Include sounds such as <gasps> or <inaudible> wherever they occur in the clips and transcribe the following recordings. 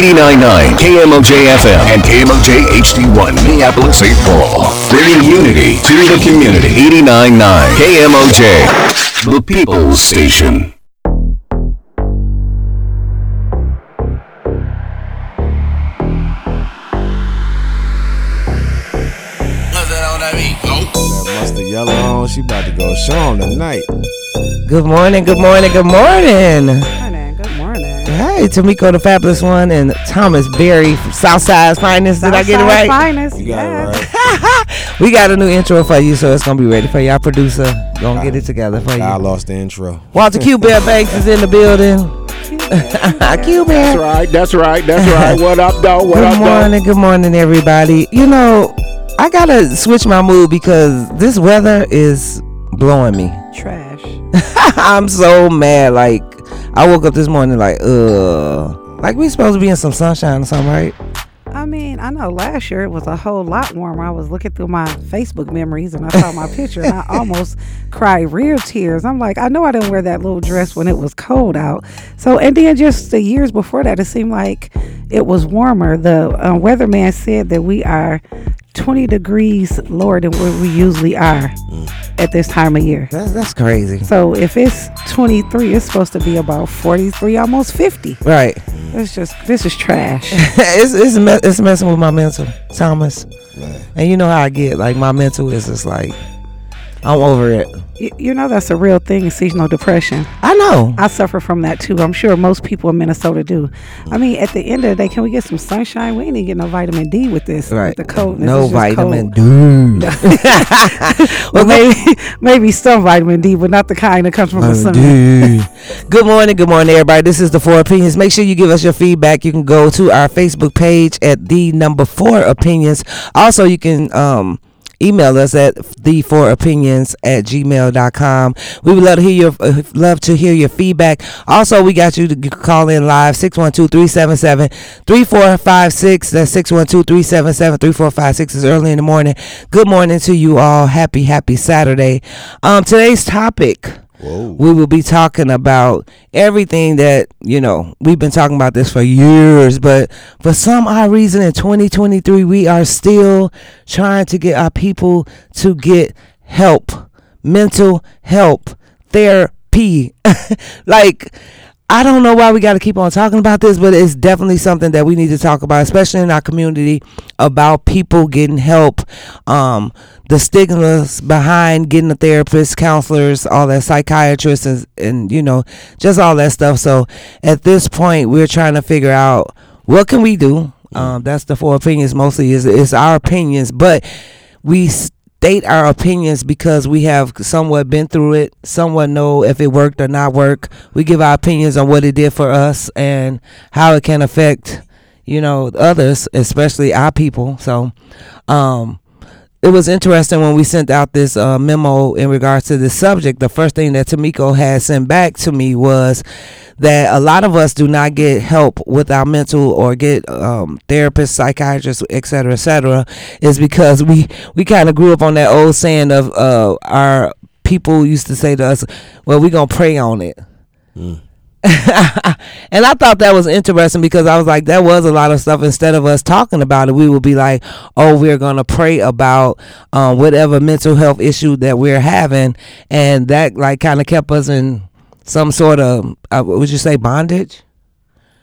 89.9 KMOJ FM and KMOJ HD1 Minneapolis, St. Paul. Bringing unity to the community. 89.9 KMOJ, the People's Station. That mustard yellow on. She about to go show 'em tonight. Good morning, good morning, good morning. Morning. Hey, Tamiko the Fabulous One and Thomas Berry from Southside's Finest. Did I get it Southside right? Finest. You got yes. it right. <laughs> We got a new intro for you, so it's gonna be ready for you. Our producer gonna get it together for I you. I lost the intro. Walter Q Bear Banks is in the building. Q <laughs> That's Bear. right. That's right. That's right. What up, though? What Good up, though? morning, good morning, everybody. You know, I gotta switch my mood because this weather is blowing me. Trash. <laughs> I'm so mad. Like I woke up this morning like, uh, like we supposed to be in some sunshine or something, right? I mean, I know last year it was a whole lot warmer. I was looking through my Facebook memories and I saw my picture and I <laughs> almost cried real tears. I'm like, I know I didn't wear that little dress when it was cold out. So, and then just the years before that, it seemed like it was warmer. The uh, weatherman said that we are 20 degrees lower than where we usually are mm. at this time of year. That's that's crazy. So if it's 23, it's supposed to be about 43, almost 50. Right. It's just this is trash. <laughs> it's it's me- it's messing with my mental, Thomas. And you know how I get. Like my mental is just like I'm over it. Y- you know that's a real thing, seasonal depression. I know. I suffer from that too. I'm sure most people in Minnesota do. I mean, at the end of the day, can we get some sunshine? We ain't even get no vitamin D with this. Right. The coldness. No vitamin cold. D. <laughs> Well, maybe <laughs> maybe some vitamin D, but not the kind that comes from the sun. <laughs> Good morning, good morning, everybody. This is the Four Opinions. Make sure you give us your feedback. You can go to our Facebook page at the number Four Opinions. Also, you can um email us at the four opinions at gmail.com we would love to hear your uh, love to hear your feedback. Also we got you to call in live 612-377-3456 that's 612-377-3456 is early in the morning. Good morning to you all. Happy happy saturday. Um today's topic we will be talking about everything that you know we've been talking about this for years but for some odd reason in 2023 we are still trying to get our people to get help mental help therapy. <laughs> Like I don't know why we got to keep on talking about this, but it's definitely something that we need to talk about, especially in our community, about people getting help, um, the stigmas behind getting a therapist, counselors, all that, psychiatrists, and, and you know, just all that stuff. So at this point, we're trying to figure out what can we do. Um, that's the four opinions. Mostly is is our opinions, but we state our opinions because we have somewhat been through it, somewhat know if it worked or not work. We give our opinions on what it did for us and how it can affect, you know, others, especially our people. So, um, it was interesting when we sent out this uh, memo in regards to this subject. The first thing that Tamiko had sent back to me was that a lot of us do not get help with our mental or get um, therapists, psychiatrists, et cetera, et cetera, is because we we kind of grew up on that old saying of uh, our people used to say to us, "Well, we're gonna pray on it." <laughs> and I thought that was interesting because I was like, that was a lot of stuff. Instead of us talking about it, we would be like, oh, we're going to pray about um, whatever mental health issue that we're having. And that, like, kind of kept us in some sort of, uh, would you say, bondage?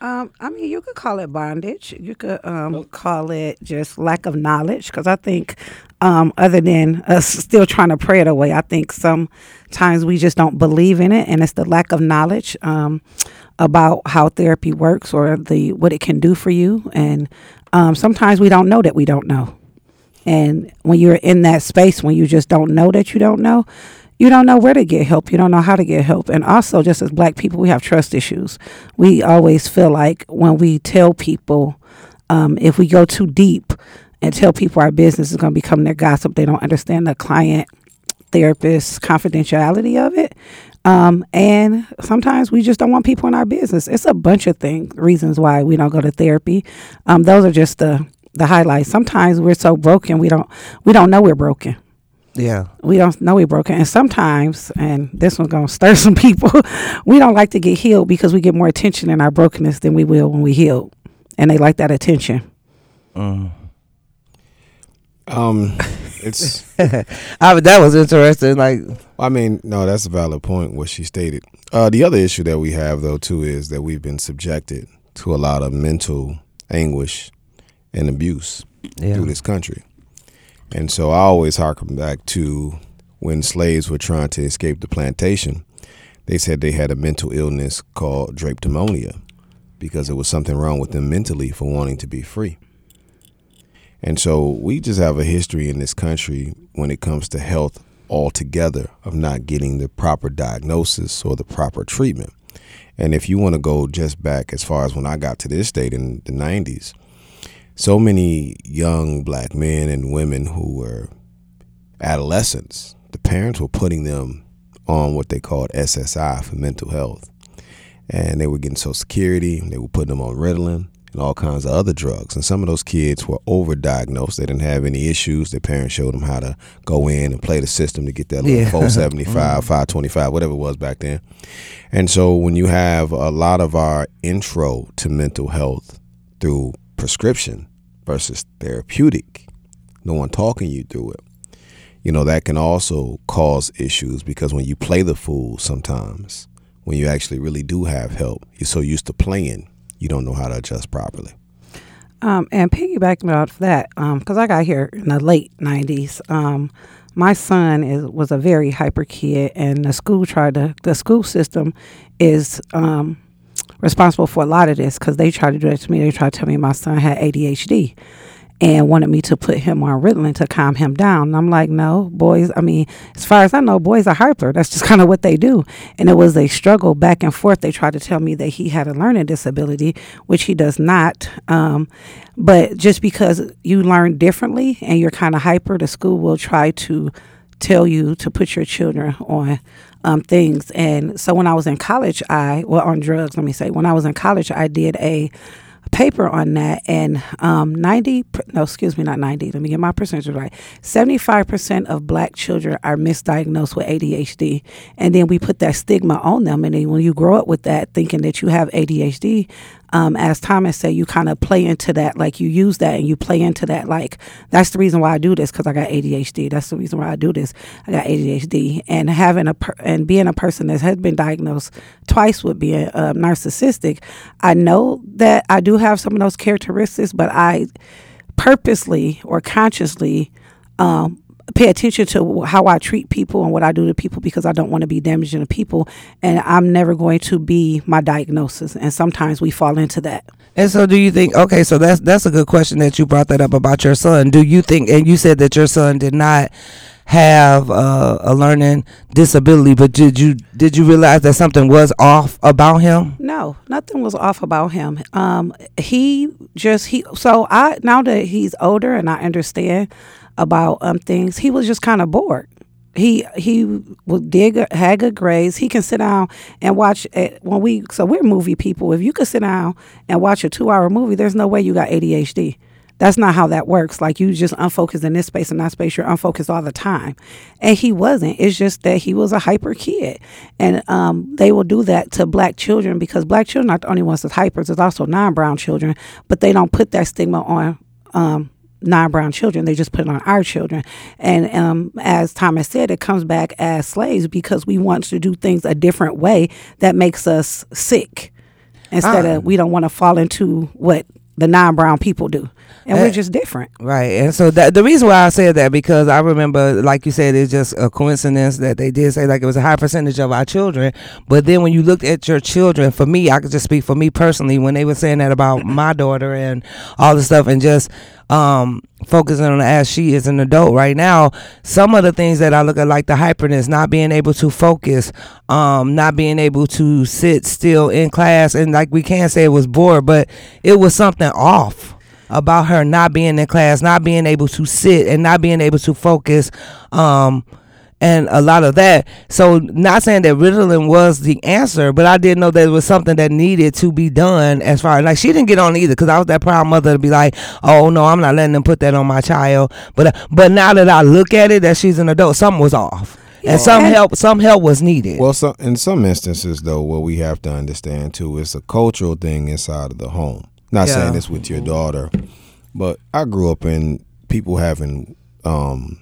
Um, I mean, you could call it bondage. You could um, call it just lack of knowledge. Because I think, um, other than us still trying to pray it away, I think sometimes we just don't believe in it, and it's the lack of knowledge um, about how therapy works or the what it can do for you. And um, sometimes we don't know that we don't know. And when you're in that space, when you just don't know that you don't know, you don't know where to get help. You don't know how to get help. And also, just as black people, we have trust issues. We always feel like when we tell people, um, if we go too deep and tell people our business is going to become their gossip, they don't understand the client therapist confidentiality of it. Um, and sometimes we just don't want people in our business. It's a bunch of things, reasons why we don't go to therapy. Um, those are just the the highlights. Sometimes we're so broken we don't we don't know we're broken. Yeah. We don't know we're broken. And sometimes, and this one's gonna stir some people, <laughs> we don't like to get healed because we get more attention in our brokenness than we will when we heal. and they like that attention. Um, <laughs> it's. <laughs> I, that was interesting. Like, I mean, no, that's a valid point. What she stated. Uh, the other issue that we have, though, too, is that we've been subjected to a lot of mental anguish and abuse Yeah. through this country, and so I always harken back to when slaves were trying to escape the plantation. They said they had a mental illness called drapetomania because there was something wrong with them mentally for wanting to be free. And so we just have a history in this country when it comes to health altogether of not getting the proper diagnosis or the proper treatment. And if you want to go just back as far as when I got to this state in the 90s, so many young black men and women who were adolescents, the parents were putting them on what they called SSI for mental health. And they were getting Social Security, they were putting them on Ritalin and all kinds of other drugs. And some of those kids were overdiagnosed. They didn't have any issues. Their parents showed them how to go in and play the system to get that little Yeah. 475, <laughs> mm-hmm. 525, whatever it was back then. And so when you have a lot of our intro to mental health through prescription versus therapeutic, no one talking you through it, you know, that can also cause issues because when you play the fool sometimes, when you actually really do have help, you're so used to playing, you don't know how to adjust properly. Um, and piggybacking off that, because I got here in the late '90s, um, my son is was a very hyper kid, and the school tried to. The school system is um, responsible for a lot of this because they tried to do that to me. They tried to tell me my son had ADHD. And wanted me to put him on Ritalin to calm him down. And I'm like, no, boys. I mean, as far as I know, boys are hyper. That's just <laughs> kind of what they do. And it was a struggle back and forth. They tried to tell me that he had a learning disability, which he does not. Um, but just because you learn differently and you're kind of hyper, the school will try to tell you to put your children on um, things. And so when I was in college, I, well, on drugs, let me say, when I was in college, I did a paper on that. And um, 90 no excuse me not 90 let me get my percentage right. 75% of black children are misdiagnosed with adhd and then we put that stigma on them. And then when you grow up with that thinking that you have adhd um, as thomas said you kind of play into that like you use that and you play into that like that's the reason why i do this because i got adhd that's the reason why i do this. I got adhd and having a per- and being a person that has been diagnosed twice with being uh, narcissistic i know that i do have some of those characteristics but i purposely or consciously um, pay attention to how I treat people and what I do to people because I don't want to be damaging to people. And I'm never going to be my diagnosis. And sometimes we fall into that. And so, do you think? Okay, so that's that's a good question that you brought that up about your son. Do you think? And you said that your son did not have uh, a learning disability, but did you did you realize that something was off about him? No, nothing was off about him. Um, he just he. So I now that he's older and I understand about um things, he was just kind of bored. He he would dig a had good grades. He can sit down and watch it when we. So we're movie people. If you could sit down and watch a two hour movie, there's no way you got ADHD. That's not how that works. Like you just unfocused in this space and that space, you're unfocused all the time. And he wasn't. It's just that he was a hyper kid. And um, they will do that to black children because black children are not the only ones that's hypers. There's also non brown children, but they don't put that stigma on um, non-brown children. They just put it on our children. And um, as thomas said it comes back as slaves because we want to do things a different way that makes us sick instead Ah. of we don't want to fall into what the non-brown people do and Eh, we're just different Right, and so that the reason why I said that because I remember, like you said, it's just a coincidence that they did say like it was a high percentage of our children. But then when you looked at your children, for me, I could just speak for me personally when they were saying that about <coughs> my daughter and all the stuff, and just um focusing on as she is an adult right now. Some of the things that I look at, like the hyperness, not being able to focus, um, not being able to sit still in class, and like we can't say it was bored, but it was something off about her not being in class, not being able to sit and not being able to focus. Um, and a lot of that. So, not saying that Ritalin was the answer, but I did know that it was something that needed to be done. As far like she didn't get on either, because I was that proud mother to be like, "Oh no, I'm not letting them put that on my child." But but now that I look at it, that she's an adult, something was off, and some help some help was needed. Well, some, in some instances, though, what we have to understand too is a cultural thing inside of the home. Not Yeah. saying this with your daughter, but I grew up in people having um,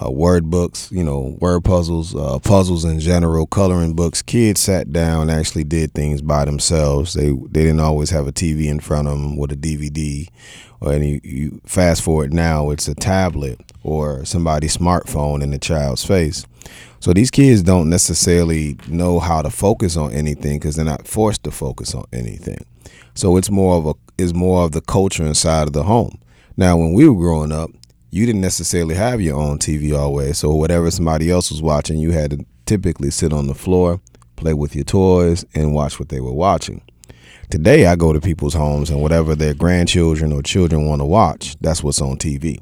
uh, word books, you know, word puzzles, uh, puzzles in general, coloring books. Kids sat down, actually did things by themselves. They they didn't always have a TV in front of them with a DVD, or any. You fast forward now, it's a tablet or somebody's smartphone in the child's face. So these kids don't necessarily know how to focus on anything because they're not forced to focus on anything. So it's more of a is more of the culture inside of the home. Now, when we were growing up, you didn't necessarily have your own TV always. So whatever somebody else was watching, you had to typically sit on the floor, play with your toys, and watch what they were watching. Today, I go to people's homes and whatever their grandchildren or children want to watch, that's what's on TV.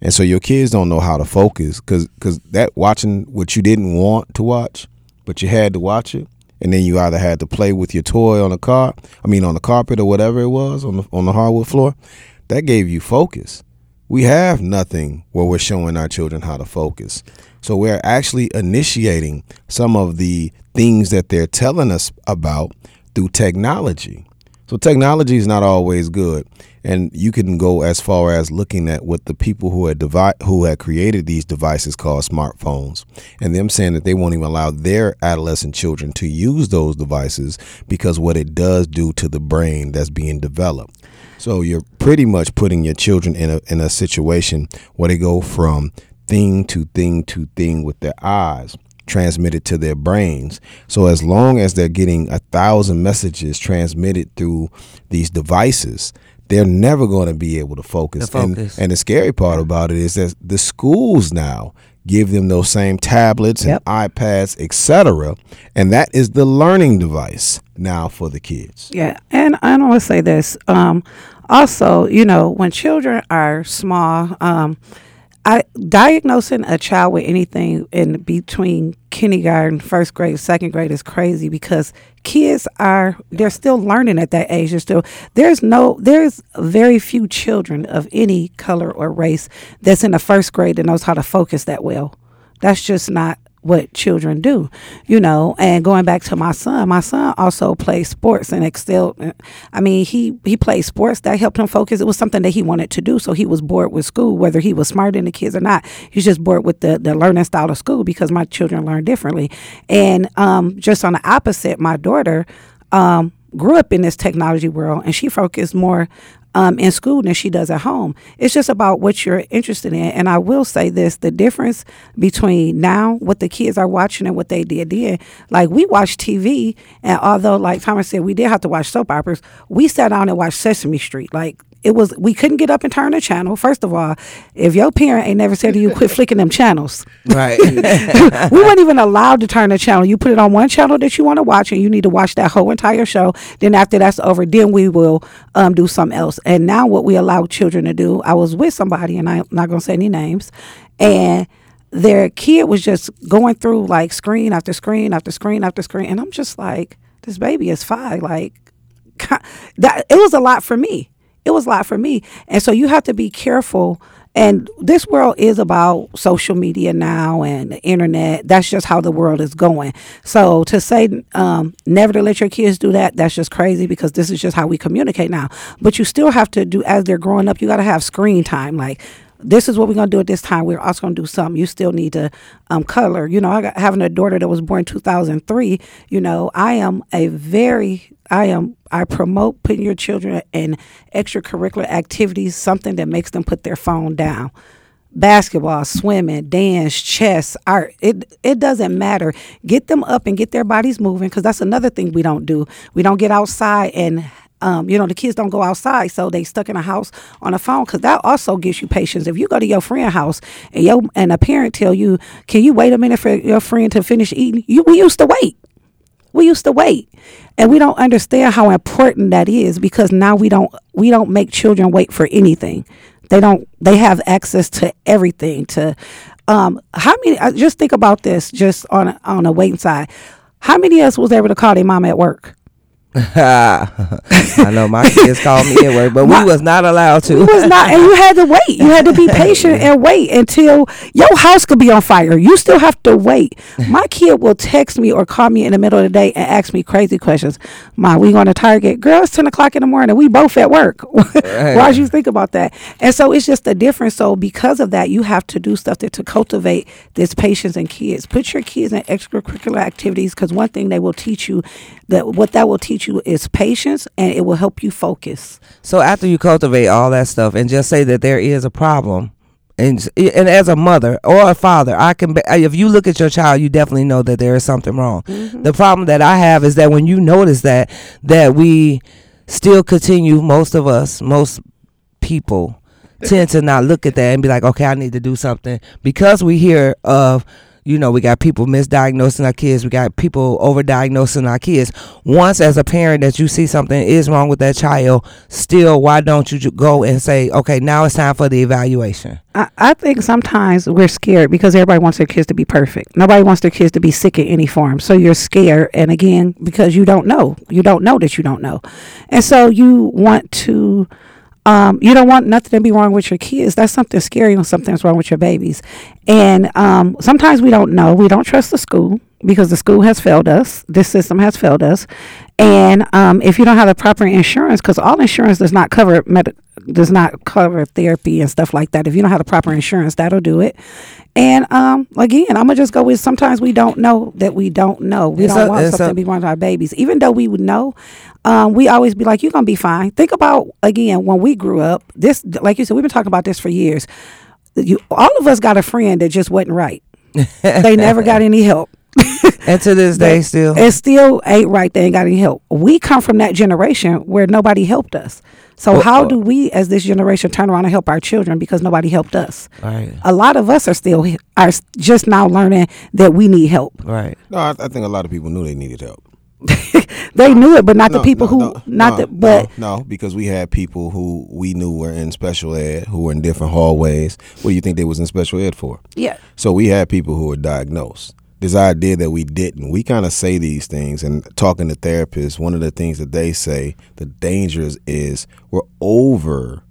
And so your kids don't know how to focus because because that watching what you didn't want to watch, but you had to watch it, and then you either had to play with your toy on the car, I mean on the carpet or whatever it was on the on the hardwood floor, that gave you focus. We have nothing where we're showing our children how to focus. So we're actually initiating some of the things that they're telling us about through technology. So technology is not always good, and you can go as far as looking at what the people who had devi- who had created these devices called smartphones, and them saying that they won't even allow their adolescent children to use those devices because what it does do to the brain that's being developed. So you're pretty much putting your children in a in a situation where they go from thing to thing to thing with their eyes transmitted to their brains. So as long as they're getting a thousand messages transmitted through these devices, they're never going to be able to focus. Focus. And, and the scary part about it is that the schools now give them those same tablets and iPads, etc. And that is the learning device now for the kids. Yeah, and I want to say this. Um, also, you know, when children are small, um, I diagnosing a child with anything in between kindergarten, first grade, second grade is crazy because kids are they're still learning at that age. They're still there's no there's very few children of any color or race that's in the first grade that knows how to focus that well. That's just not what children do, you know. And going back to my son, my son also plays sports and excelled. I mean, he he played sports that helped him focus. It was something that he wanted to do, so he was bored with school, whether he was smarter than the kids or not. He's just bored with the the learning style of school because my children learn differently. And um, just on the opposite, my daughter. Um, grew up in this technology world and she focused more um, in school than she does at home. It's just about what you're interested in. And I will say this the difference between now, what the kids are watching and what they did then, like we watch TV, and although, like Thomas said, we did have to watch soap operas, we sat down and watched Sesame Street. Like, it was we couldn't get up and turn the channel. First of all, if your parent ain't never said to you, quit flicking them channels, Right. <laughs> we weren't even allowed to turn the channel. You put it on one channel that you want to watch, and you need to watch that whole entire show. Then after that's over, then we will um, do something else. And now what we allow children to do, I was with somebody, and I'm not gonna say any names, and their kid was just going through like screen after screen after screen after screen, and I'm just like, this baby is five, like that. It was a lot for me. It was a lot for me, and so you have to be careful. And this world is about social media now and the internet. That's just how the world is going. So to say um, never to let your kids do that, that's just crazy because this is just how we communicate now. But you still have to do as they're growing up. You got to have screen time, like this is what we're gonna do at this time. We're also gonna do something. You still need to um, color. You know, I got having a daughter that was born 2003. You know, I am a very I am I promote putting your children in extracurricular activities, something that makes them put their phone down. Basketball, swimming, dance, chess, art. It it doesn't matter. Get them up and get their bodies moving because that's another thing we don't do. We don't get outside and um, you know, the kids don't go outside, so they stuck in a house on a phone because that also gives you patience. If you go to your friend's house and your and a parent tell you, "Can you wait a minute for your friend to finish eating?" You we used to wait. We used to wait, and we don't understand how important that is because now we don't we don't make children wait for anything. They don't. They have access to everything. To um, how many? uh, Just think about this. Just on on a waiting side, how many of us was able to call their mom at work? <laughs> I know my kids called me at work, but we was not allowed to. You was not, and you had to wait. You had to be patient and wait until your house could be on fire. You still have to wait. My kid will text me or call me in the middle of the day and ask me crazy questions. Ma, we going to Target? Girl, it's ten o'clock in the morning. We both at work. <laughs> Why'd you think about that? And so it's just a difference. So because of that, you have to do stuff to, to cultivate this patience in kids. Put your kids in extracurricular activities because one thing they will teach you that what that will teach you is patience and it will help you focus. So after you cultivate all that stuff and just say that there is a problem, and and as a mother or a father, I can if you look at your child, you definitely know that there is something wrong. Mm-hmm. The problem that I have is that when you notice that that we still continue, most of us, most people <laughs> tend to not look at that and be like, okay, I need to do something because we hear of you know, we got people misdiagnosing our kids. We got people overdiagnosing our kids. Once, as a parent, that you see something is wrong with that child, still, why don't you go and say, okay, now it's time for the evaluation? I, I think sometimes we're scared because everybody wants their kids to be perfect. Nobody wants their kids to be sick in any form. So you're scared. And again, because you don't know, you don't know that you don't know. And so you want to um, you don't want nothing to be wrong with your kids. That's something scary when something's wrong with your babies. And um, sometimes we don't know. We don't trust the school because the school has failed us. This system has failed us. And um, if you don't have the proper insurance, because all insurance does not cover med- does not cover therapy and stuff like that. If you don't have the proper insurance, that'll do it. And um, again, I'm gonna just go with sometimes we don't know that we don't know. We it's don't a, want something a, to be wrong with our babies, even though we would know. Um, we always be like, "You're gonna be fine." Think about again when we grew up. This, like you said, we've been talking about this for years. You, all of us got a friend that just wasn't right. <laughs> they never got any help. <laughs> and to this day, still, it still ain't right. They ain't got any help. We come from that generation where nobody helped us. So how do we, as this generation, turn around and help our children because nobody helped us? Right. A lot of us are still are just now learning that we need help. Right. No, I, I think a lot of people knew they needed help. <laughs> they knew it, but not no, the people no, who no, not the but no, because we had people who we knew were in special ed who were in different hallways. What do you think they was in special ed for? Yeah. So we had people who were diagnosed this idea that we didn't. We kind of say these things, and talking to therapists, one of the things that they say the dangers is we're over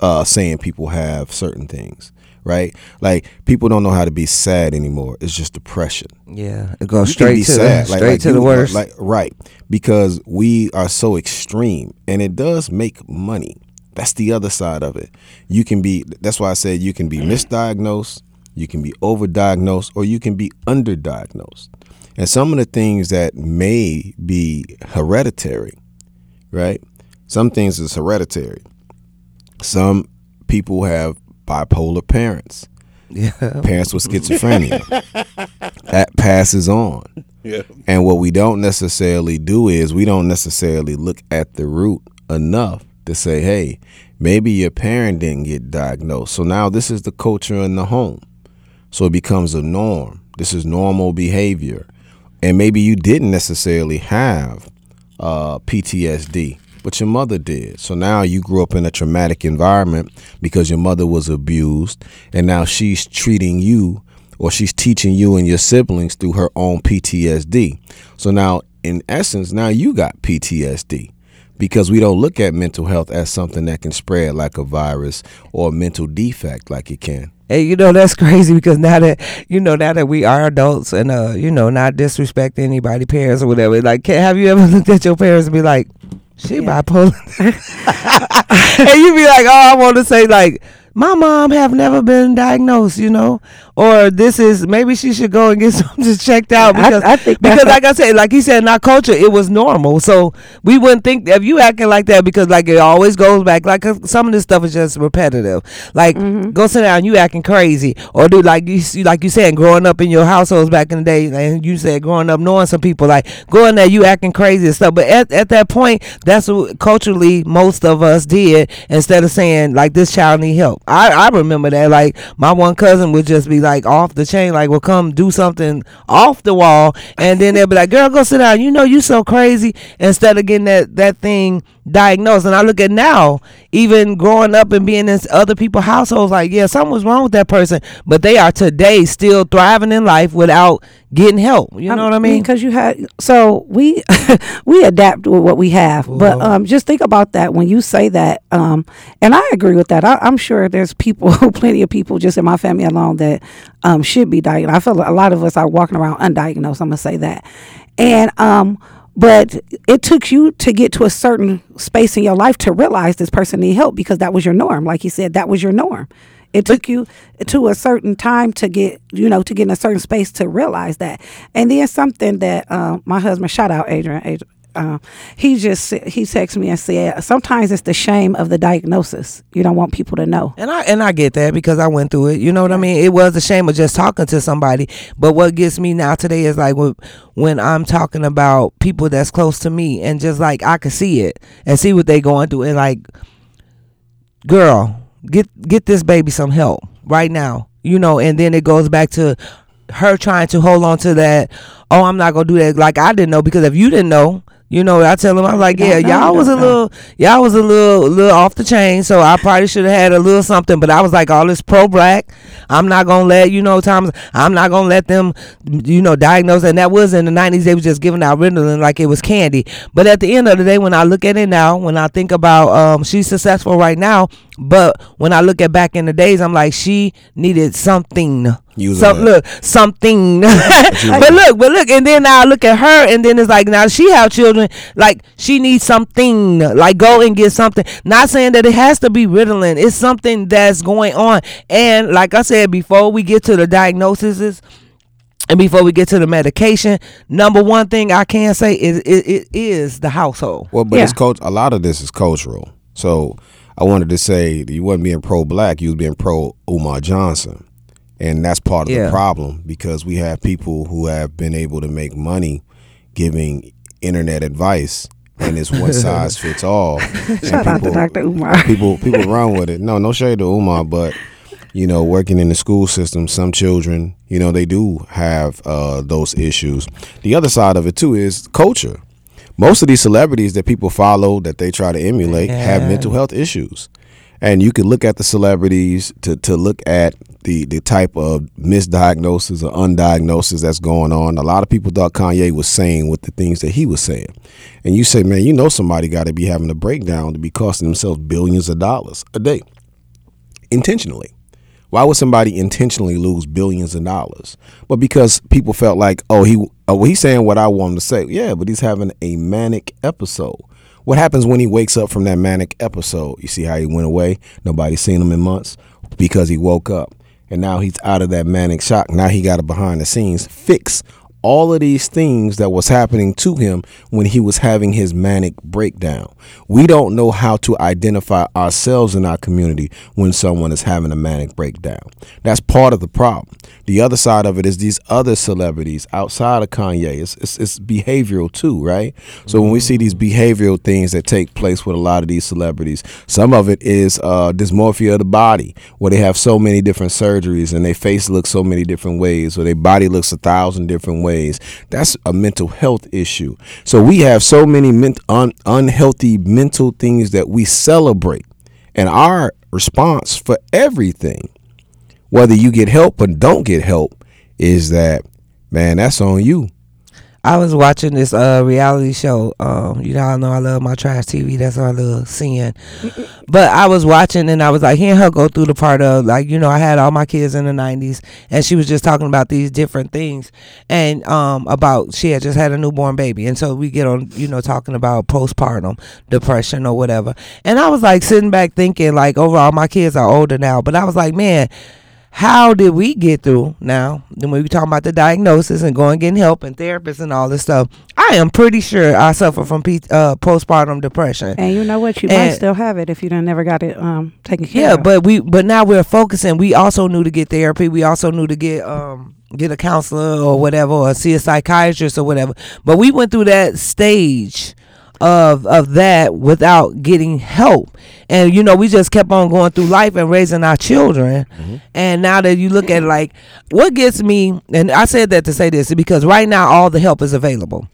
uh, saying people have certain things, right? Like people don't know how to be sad anymore. It's just depression. Yeah, it goes straight to sad. The, straight like, like to you, the worst. Like right, because we are so extreme, and it does make money. That's the other side of it. You can be. That's why I said you can be misdiagnosed you can be overdiagnosed or you can be underdiagnosed. And some of the things that may be hereditary, right? Some things is hereditary. Some people have bipolar parents. Yeah. Parents with schizophrenia. <laughs> that passes on. Yeah. And what we don't necessarily do is we don't necessarily look at the root enough to say, hey, maybe your parent didn't get diagnosed. So now this is the culture in the home. So it becomes a norm. This is normal behavior. And maybe you didn't necessarily have uh, PTSD, but your mother did. So now you grew up in a traumatic environment because your mother was abused, and now she's treating you or she's teaching you and your siblings through her own PTSD. So now, in essence, now you got PTSD because we don't look at mental health as something that can spread like a virus or a mental defect like it can. Hey, you know that's <laughs> crazy because now that you know now that we are adults and uh you know not disrespect anybody parents or whatever like have you ever <laughs> looked at your parents and be like she yeah. bipolar <laughs> and you be like oh I want to say like my mom have never been diagnosed, you know, or this is maybe she should go and get <laughs> something just checked out because I, I think because like I said, like he said in our culture, it was normal, so we wouldn't think if you acting like that because like it always goes back. Like some of this stuff is just repetitive. Like mm-hmm. go sit down, you acting crazy, or do like you like you said, growing up in your households back in the day, and you said growing up knowing some people like going there, you acting crazy and stuff. But at at that point, that's what culturally most of us did instead of saying like this child need help. I, I remember that. Like my one cousin would just be like off the chain, like will come do something off the wall, and then they'll be like, "Girl, go sit down. You know you so crazy." Instead of getting that that thing diagnosed. And I look at now, even growing up and being in other people's households, like, yeah, something was wrong with that person, but they are today still thriving in life without getting help. You know what I mean? Because you had so we <laughs> we adapt with what we have, but um, just think about that when you say that. Um, and I agree with that. I, am sure there's people, <laughs> plenty of people, just in my family alone that um, should be diagnosed. I feel like a lot of us are walking around undiagnosed. I'm gonna say that, and um but it took you to get to a certain space in your life to realize this person need help because that was your norm. Like you said that was your norm. It took you to a certain time to get you know to get in a certain space to realize that. And then something that uh, my husband shout out adrian, adrian uh, he just he texted me and said sometimes it's the shame of the diagnosis. You don't want people to know. And i and i get that because i went through it. You know what i mean? It was a shame of just talking to somebody. But what gets me now today is like when, when i'm talking about people that's close to me and just like i can see it and see what they going through and like girl get get this baby some help right now you know? And then it goes back to her trying to hold on to that oh i'm not gonna do that. Like i didn't know because if you didn't know you know, I tell them I was like, yeah, y'all was a little, y'all was a little, little off the chain. So I probably should have had a little something. But I was like, all this pro black, I'm not gonna let you know. Times I'm not gonna let them, you know, diagnose. And that was in the '90s. They was just giving out Ritalin like it was candy. But at the end of the day, when I look at it now, when I think about, um, she's successful right now. But when I look at back in the days, I'm like, she needed something some, look something <laughs> but look but look and then I look at her and then it's like now she have children like she needs something like go and get something not saying that it has to be Ritalin it's something that's going on and like I said before we get to the diagnoses and before we get to the medication, number one thing I can say is it, it is the household. Well, but yeah. it's coach. A lot of this is cultural. So I wanted to say you wasn't being pro black, you was being pro Umar Johnson. And that's part of yeah. the problem because we have people who have been able to make money giving internet advice and it's one <laughs> size fits all. Shout people, out to Dr. Umar. <laughs> people people run with it. No, no shade to Umar, but you know, working in the school system, some children, you know, they do have uh, those issues. The other side of it too is culture. Most of these celebrities that people follow that they try to emulate yeah. have mental health issues and you can look at the celebrities to, to look at the, the type of misdiagnosis or undiagnosis that's going on. A lot of people thought Kanye was saying with the things that he was saying. And you say, man, you know somebody got to be having a breakdown to be costing themselves billions of dollars a day intentionally. Why would somebody intentionally lose billions of dollars? But because people felt like, oh, he, oh, well, he's saying what I want him to say. Yeah, but he's having a manic episode. What happens when he wakes up from that manic episode? You see how he went away? Nobody's seen him in months because he woke up. And now he's out of that manic shock. Now he got a behind the scenes fix all of these things that was happening to him when he was having his manic breakdown. We don't know how to identify ourselves in our community when someone is having a manic breakdown. That's part of the problem. The other side of it is these other celebrities outside of Kanye. It's, it's, it's behavioral too, right? So when we see these behavioral things that take place with a lot of these celebrities, some of it is uh, dysmorphia of the body, where they have so many different surgeries and their face looks so many different ways, or their body looks a thousand different ways ways. That's a mental health issue. So we have so many un- unhealthy mental things that we celebrate. And our response for everything, whether you get help or don't get help, is that, man, that's on you. I was watching this uh reality show. Um, you know, I know I love my trash TV. That's our little sin. but I was watching and I was like hearing her go through the part of like you know I had all my kids in the '90s and she was just talking about these different things and um about she had just had a newborn baby and so we get on you know talking about postpartum depression or whatever and I was like sitting back thinking like overall my kids are older now but I was like man how did we get through now? When we were talking about the diagnosis and going getting help and therapists and all this stuff, I am pretty sure I suffer from uh, postpartum depression. And you know what? You and might still have it if you done never got it um, taken care yeah, of. Yeah, but we but now we're focusing. We also knew to get therapy. We also knew to get um get a counselor or whatever or see a psychiatrist or whatever. But we went through that stage of of that without getting help. And you know we just kept on going through life and raising our children. Mm-hmm. and now that you look at like what gets me and i said that to say this because right now all the help is available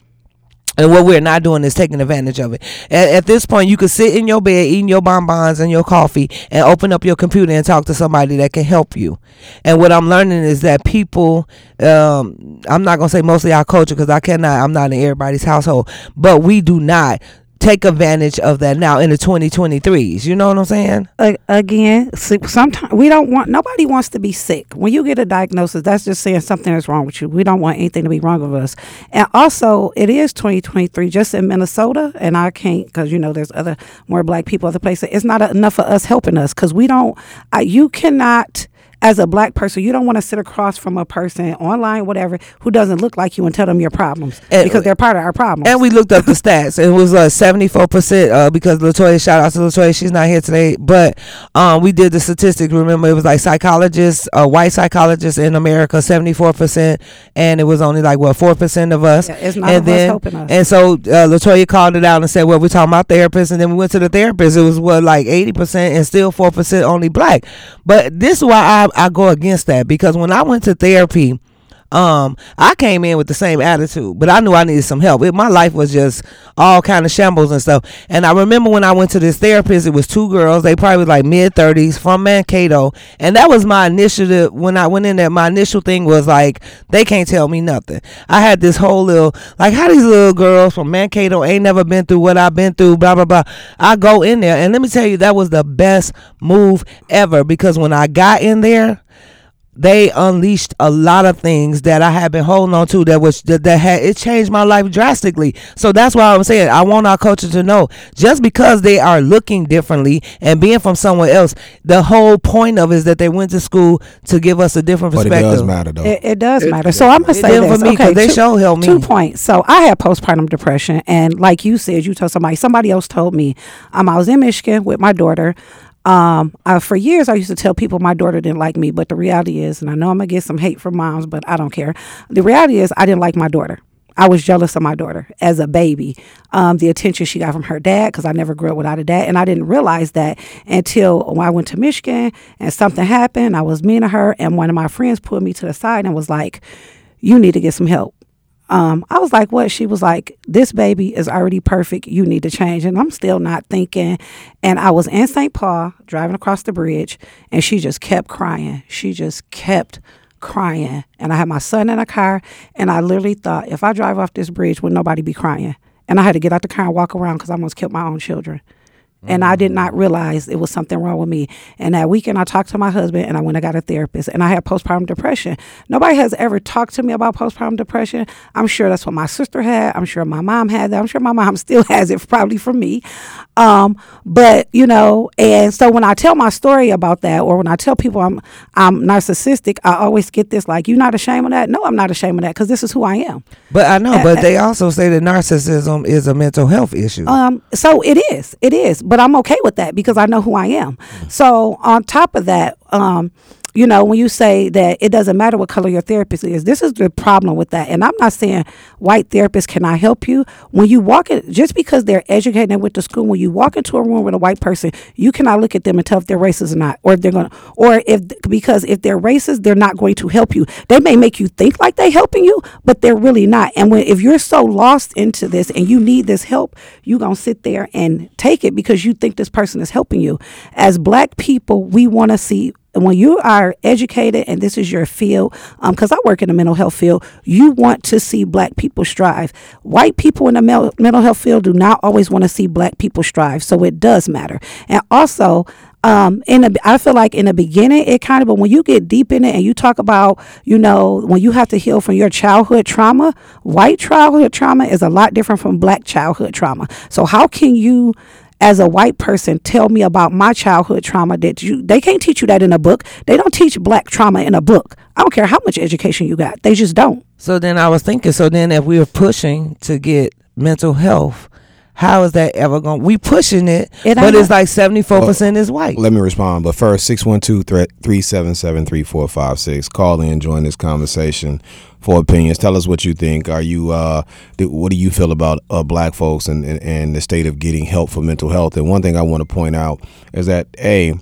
And what we're not doing is taking advantage of it. At, at, this point, you could sit in your bed eating your bonbons and your coffee and open up your computer and talk to somebody that can help you. And what I'm learning is that people, um, I'm not going to say mostly our culture because I cannot, I'm not in everybody's household, but we do not take advantage of that now in the 2023s. You know what I'm saying? again, sometimes we don't want nobody wants to be sick. When you get a diagnosis, that's just saying something is wrong with you. We don't want anything to be wrong with us. And also, it is 2023 just in Minnesota, and I can't because you know there's other more black people other places. It's not enough for us helping us because we don't. Uh, you cannot as a black person, you don't want to sit across from a person online, whatever, who doesn't look like you and tell them your problems and, because they're part of our problems. And we looked up the stats. It was uh, 74% uh, because Latoya, shout out to Latoya, she's not here today, but um, we did the statistics. Remember, it was like psychologists, uh, white psychologists in America, 74%, and it was only like, what, 4% of us. Yeah, it's not and then, helping us. And so uh, Latoya called it out and said, well, we're talking about therapists, and then we went to the therapist. It was, what, like 80% and still 4% only black. But this is why I I, go against that because when I went to therapy, um, I came in with the same attitude, but I knew I needed some help. It, my life was just all kind of shambles and stuff. And I remember when I went to this therapist, it was two girls. They probably was like mid thirties from Mankato, and that was my initiative. When I went in there, my initial thing was like, they can't tell me nothing. I had this whole little like, how these little girls from Mankato ain't never been through what I've been through, blah blah blah. I go in there, and let me tell you, that was the best move ever because when I got in there they unleashed a lot of things that I had been holding on to that was that, that had it changed my life drastically. So that's why I'm saying I want our culture to know just because they are looking differently and being from somewhere else, the whole point of it is that they went to school to give us a different perspective. But it does matter though. It, it does it, matter. So I'm gonna say this. For me, okay, they two, show help me. Two points. So I had postpartum depression, and like you said, you told somebody. Somebody else told me. Um, I was in Michigan with my daughter. Um, I, for years, I used to tell people my daughter didn't like me, but the reality is, and I know I'm gonna get some hate from moms, but I don't care. The reality is, I didn't like my daughter. I was jealous of my daughter as a baby. Um, the attention she got from her dad, because I never grew up without a dad. And I didn't realize that until when I went to Michigan and something happened. I was mean to her, and one of my friends pulled me to the side and was like, You need to get some help. Um, I was like, what? She was like, this baby is already perfect. You need to change. And I'm still not thinking. And I was in St. Paul driving across the bridge, and she just kept crying. She just kept crying. And I had my son in a car, and I literally thought, if I drive off this bridge, would nobody be crying? And I had to get out the car and walk around because I almost killed my own children and I did not realize it was something wrong with me. And that weekend, I talked to my husband, and I went and got a therapist, and I had postpartum depression. Nobody has ever talked to me about postpartum depression. I'm sure that's what my sister had. I'm sure my mom had that. I'm sure my mom <laughs> still has it, probably from me. Um, but you know, and so when I tell my story about that, or when I tell people I'm I'm narcissistic, I always get this like, "You're not ashamed of that?" No, I'm not ashamed of that because this is who I am. But I know, uh, but they also say that narcissism is a mental health issue. Um, so it is, it is. But but I'm okay with that because I know who I am. So on top of that, um, you know, when you say that it doesn't matter what color your therapist is, this is the problem with that. And I'm not saying white therapists cannot help you. When you walk in, just because they're educated and went to school, when you walk into a room with a white person, you cannot look at them and tell if they're racist or not, or if they're going to, or if, because if they're racist, they're not going to help you. They may make you think like they're helping you, but they're really not. And when, if you're so lost into this and you need this help, you're going to sit there and take it because you think this person is helping you. As black people, we want to see when you are educated and this is your field, because um, I work in the mental health field, you want to see black people strive. White people in the mel- mental health field do not always want to see black people strive, so it does matter. And also, um, in a, I feel like in the beginning it kind of, but when you get deep in it and you talk about, you know, when you have to heal from your childhood trauma, white childhood trauma is a lot different from black childhood trauma. So how can you as a white person tell me about my childhood trauma that you they can't teach you that in a book they don't teach black trauma in a book i don't care how much education you got they just don't so then i was thinking so then if we are pushing to get mental health how is that ever going? We pushing it, it but it's like seventy four percent is white. Let me respond. But first, 612 377 3456. Call in, join this conversation. For opinions. Tell us what you think. Are you uh, what do you feel about uh, black folks and, and, and the state of getting help for mental health? And one thing I want to point out is that a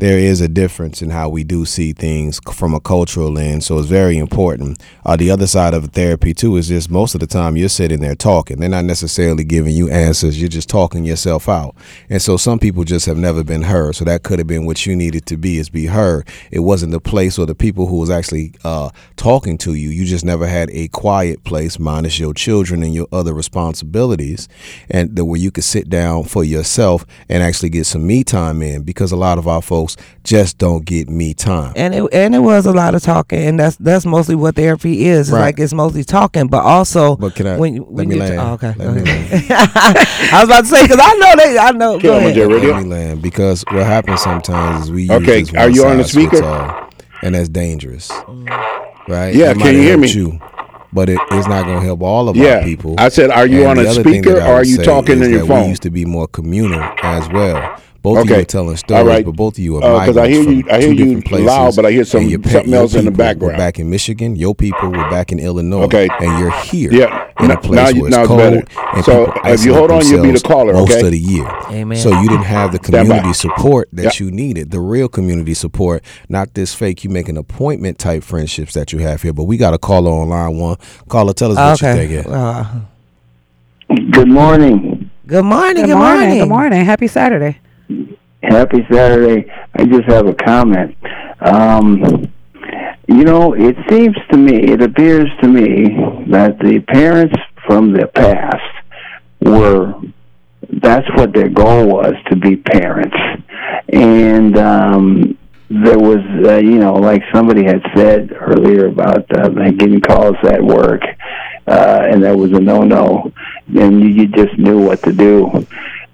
there is a difference in how we do see things from a cultural lens. So it's very important. Uh, the other side of therapy too is just most of the time you're sitting there talking. They're not necessarily giving you answers. You're just talking yourself out. And so some people just have never been heard. So that could have been what you needed to be is be heard. It wasn't the place or the people who was actually uh, talking to you. You just never had a quiet place, minus your children and your other responsibilities, and the, where you could sit down for yourself and actually get some me time in. Because a lot of our folks folks just don't get me time. And it and it was a lot of talking, and that's that's mostly what therapy is. It's right. like it's mostly talking, but also. But can I? When, when let me land. oh, okay. <laughs> I was about to say because I know they. I know. Go ahead. Let me land because what happens sometimes is we. Okay. Are you on the speaker? All, and that's dangerous. Mm. Right. Yeah. Can you hear me? You, but it, it's not going to help all of yeah. our people. I said, are you and on a speaker or are you talking in your phone? We used to be more communal as well. Both okay. of you are telling stories, right. but both of you are because uh, I hear you. I hear you places, loud, but I hear some something else in the background. back in Michigan, your people were back in Illinois. Okay, and you're here. Yeah, in a place now, where it's cold. Better. And so if you hold on, you'll be the caller. Most of the year. Amen. So you didn't have the community support that yep. you needed, the real community support, not this fake. You make an appointment type friendships that you have here. But we got a caller on line one. Caller, tell us what okay. you think. Uh, good morning. Good morning. Good, good morning. morning. Good morning. Happy Saturday. Happy Saturday. I just have a comment. Um, you know, it seems to me, it appears to me that the parents from the past were, that's what their goal was, to be parents. And um, there was, uh, you know, like somebody had said earlier about uh, getting calls at work, uh, and that was a no-no, and you, you just knew what to do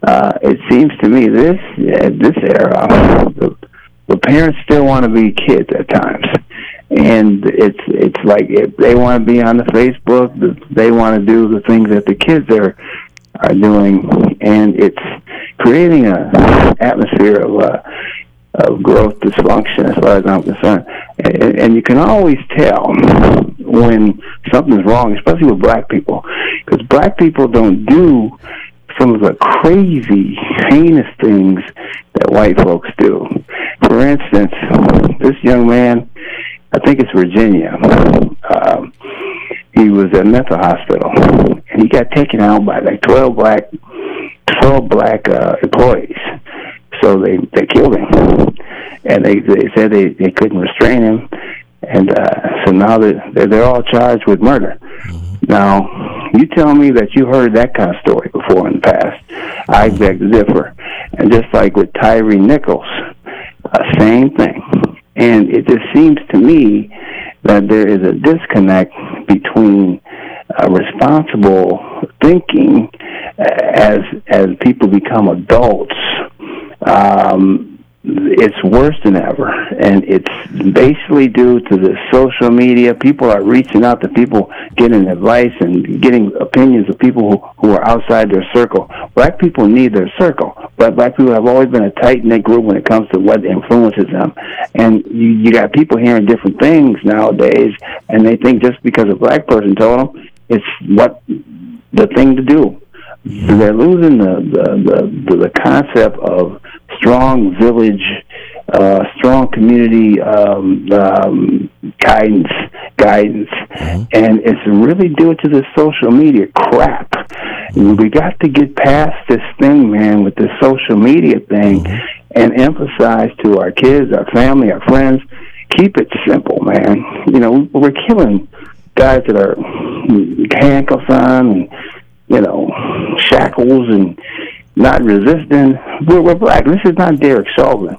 uh, it seems to me this this era, the, the parents still want to be kids at times, and it's it's like if they want to be on the Facebook, they want to do the things that the kids are are doing, and it's creating a atmosphere of uh, of growth dysfunction, as far as I'm concerned. And, and you can always tell when something's wrong, especially with black people, because black people don't do some of the crazy, heinous things that white folks do. For instance, this young man, I think it's Virginia, um, he was at a mental hospital, and he got taken out by like 12 black, 12 black uh, employees. So they, they killed him. And they, they said they, they couldn't restrain him. And uh, so now they're, they're all charged with murder. Mm-hmm. Now, you tell me that you heard that kind of story before in the past. I beg to differ. And just like with Tyre Nichols, uh, same thing. And it just seems to me that there is a disconnect between uh, responsible thinking uh, as as people become adults um, it's worse than ever, and it's basically due to the social media. People are reaching out to people, getting advice and getting opinions of people who, who are outside their circle. Black people need their circle, but black people have always been a tight knit group when it comes to what influences them. And you, you got people hearing different things nowadays, and they think just because a black person told them, it's what the thing to do. They're losing the the, the the concept of strong village, uh, strong community um, um, guidance, guidance, mm-hmm. and it's really due to the social media crap. Mm-hmm. We got to get past this thing, man, with the social media thing, mm-hmm. and emphasize to our kids, our family, our friends, keep it simple, man. You know, we're killing guys that are handcuffs on and you know shackles and not resisting. We're, we're black. This is not Derek Chauvin.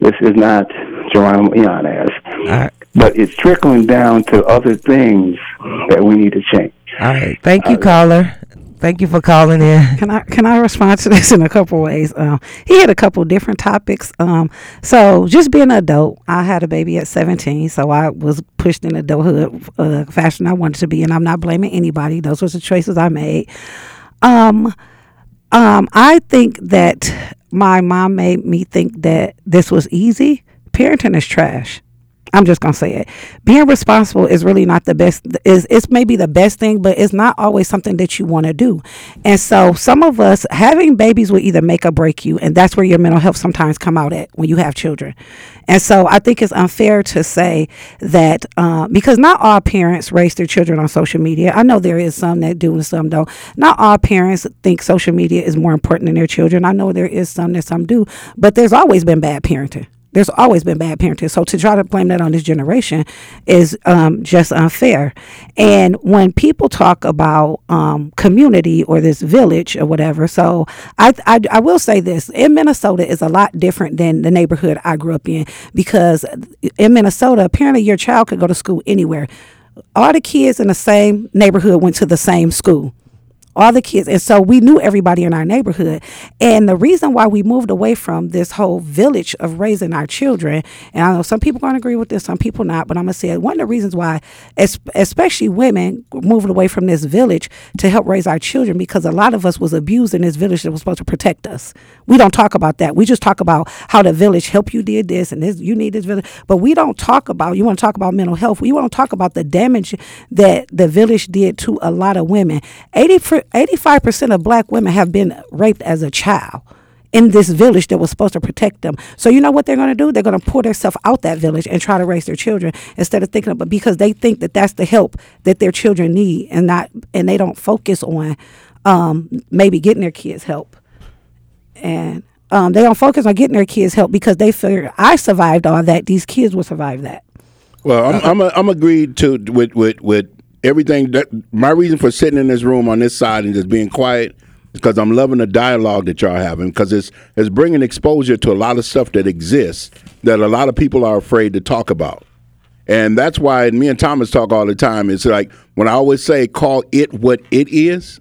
This is not Jeronimo Yanez. Right. But it's trickling down to other things that we need to change. All right. Thank you, uh, caller. Thank you for calling in. Can I can I respond to this in a couple ways? Um, he had a couple different topics. Um, so just being an adult, I had a baby at 17, so I was pushed in adulthood uh, fashion I wanted to be, and I'm not blaming anybody. Those were the choices I made. Um, um, I think that my mom made me think that this was easy. Parenting is trash. I'm just gonna say it. Being responsible is really not the best. Is it's maybe the best thing, but it's not always something that you want to do. And so, some of us having babies will either make or break you, and that's where your mental health sometimes come out at when you have children. And so, I think it's unfair to say that uh, because not all parents raise their children on social media. I know there is some that do and some don't. Not all parents think social media is more important than their children. I know there is some that some do, but there's always been bad parenting. There's always been bad parenting. So to try to blame that on this generation is um, just unfair. And when people talk about um, community or this village or whatever, so I, I, I will say this in Minnesota is a lot different than the neighborhood I grew up in because in Minnesota, apparently your child could go to school anywhere. All the kids in the same neighborhood went to the same school all the kids. And so we knew everybody in our neighborhood. And the reason why we moved away from this whole village of raising our children, and I know some people going to agree with this, some people not, but I'm going to say one of the reasons why, especially women, moved away from this village to help raise our children because a lot of us was abused in this village that was supposed to protect us. We don't talk about that. We just talk about how the village helped you did this and this, you need this village. But we don't talk about, you want to talk about mental health. We want to talk about the damage that the village did to a lot of women. 80, 85% of black women have been raped as a child in this village that was supposed to protect them. So you know what they're going to do? They're going to pull themselves out that village and try to raise their children instead of thinking about because they think that that's the help that their children need and not and they don't focus on um, maybe getting their kids help. And um, they don't focus on getting their kids help because they figure I survived all that. These kids will survive that. Well, I'm I'm, a, I'm agreed to with with with everything that my reason for sitting in this room on this side and just being quiet because I'm loving the dialogue that y'all having because it's it's bringing exposure to a lot of stuff that exists that a lot of people are afraid to talk about. And that's why me and Thomas talk all the time. It's like when I always say call it what it is,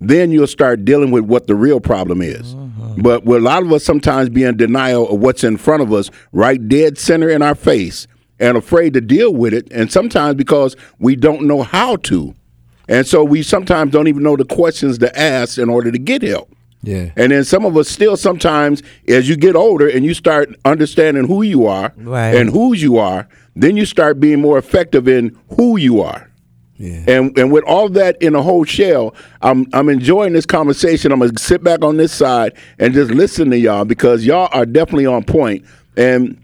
then you'll start dealing with what the real problem is. Uh-huh. But a lot of us sometimes be in denial of what's in front of us, right dead center in our face and afraid to deal with it. And sometimes because we don't know how to. And so we sometimes don't even know the questions to ask in order to get help. Yeah. And then some of us still sometimes, as you get older and you start understanding who you are right. and whose you are, then you start being more effective in who you are. Yeah. And and with all that in a whole shell, I'm I'm enjoying this conversation. I'm gonna sit back on this side and just listen to y'all because y'all are definitely on point. And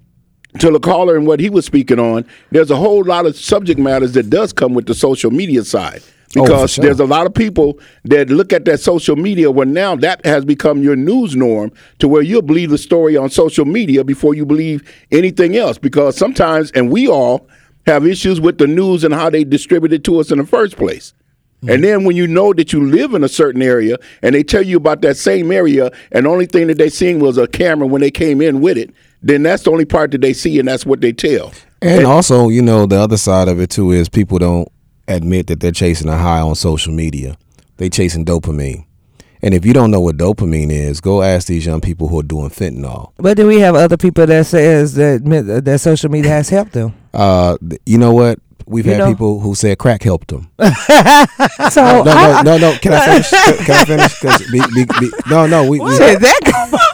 to the caller and what he was speaking on, there's a whole lot of subject matters that does come with the social media side. Oh, because oh, sure. there's a lot of people that look at that social media where now that has become your news norm to where you'll believe the story on social media before you believe anything else. Because sometimes, and we all have issues with the news and how they distribute it to us in the first place. Mm-hmm. And then when you know that you live in a certain area and they tell you about that same area and the only thing that they seen was a camera when they came in with it, then that's the only part that they see and that's what they tell. And, and also, you know, the other side of it too is people don't admit that they're chasing a high on social media. They chasing dopamine. And if you don't know what dopamine is, go ask these young people who are doing fentanyl. But then we have other people that says that that social media has helped them. Uh, you know what? We've you had know? people who said crack helped them. <laughs> so no, no, no, no, Can I finish? <laughs> Can I finish? Be, be, be, no, no. We, we did that.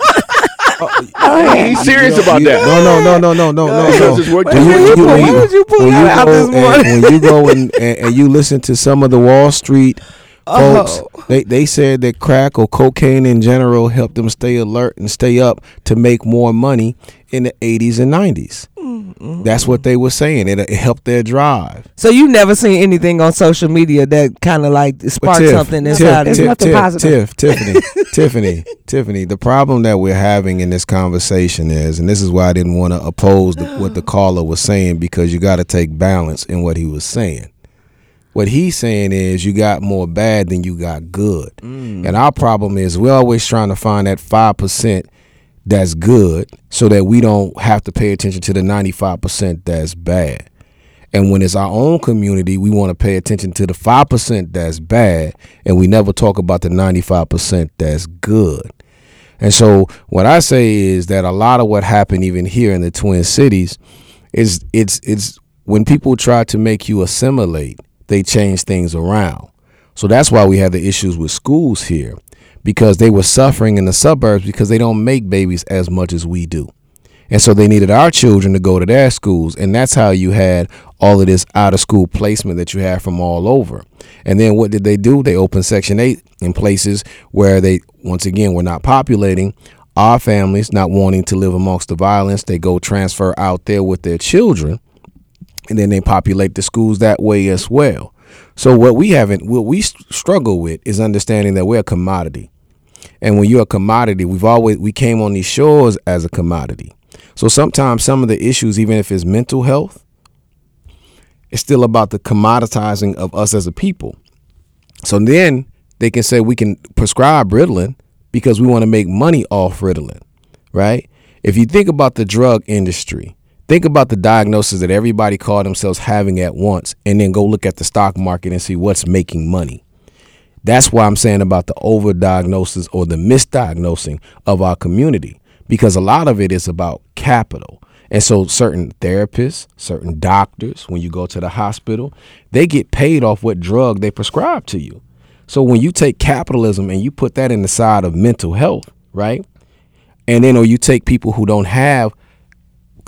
Oh, <laughs> he's serious you know, about you, that. No, no, no, no, no, no, no. no. What when, you, you, when, you, you pull that out this morning? when you go and, and, and you listen to some of the Wall Street oh. folks, oh. they they said that crack or cocaine in general helped them stay alert and stay up to make more money in the 80s and 90s. Mm-hmm. That's what they were saying. It, it, helped their drive. So you never seen anything on social media that kind of like sparked Tiff, something inside Tiff, of you? Tiff, Tiff, Tiffany, <laughs> Tiffany, Tiffany. The problem that we're having in this conversation is, and this is why I didn't want to oppose the, what the <gasps> caller was saying because you got to take balance in what he was saying. What he's saying is you got more bad than you got good. Mm. And our problem is we're always trying to find that 5% that's good so that we don't have to pay attention to the 95% that's bad. And when it's our own community, we want to pay attention to the 5% that's bad and we never talk about the 95% that's good. And so what I say is that a lot of what happened even here in the Twin Cities is it's it's when people try to make you assimilate, they change things around. So that's why we have the issues with schools here because they were suffering in the suburbs because they don't make babies as much as we do. And so they needed our children to go to their schools. And that's how you had all of this out of school placement that you had from all over. And then what did they do? They opened Section 8 in places where they, once again, were not populating. Our families not wanting to live amongst the violence, they go transfer out there with their children and then they populate the schools that way as well. So what we haven't, what we struggle with is understanding that we're a commodity. And when you're a commodity, we've always we came on these shores as a commodity. So sometimes some of the issues, even if it's mental health, it's still about the commoditizing of us as a people. So then they can say we can prescribe Ritalin because we want to make money off Ritalin, right? If you think about the drug industry, think about the diagnosis that everybody called themselves having at once, and then go look at the stock market and see what's making money. That's why I'm saying about the overdiagnosis or the misdiagnosing of our community, because a lot of it is about capital. And so, certain therapists, certain doctors, when you go to the hospital, they get paid off what drug they prescribe to you. So, when you take capitalism and you put that in the side of mental health, right? And then, or you take people who don't have,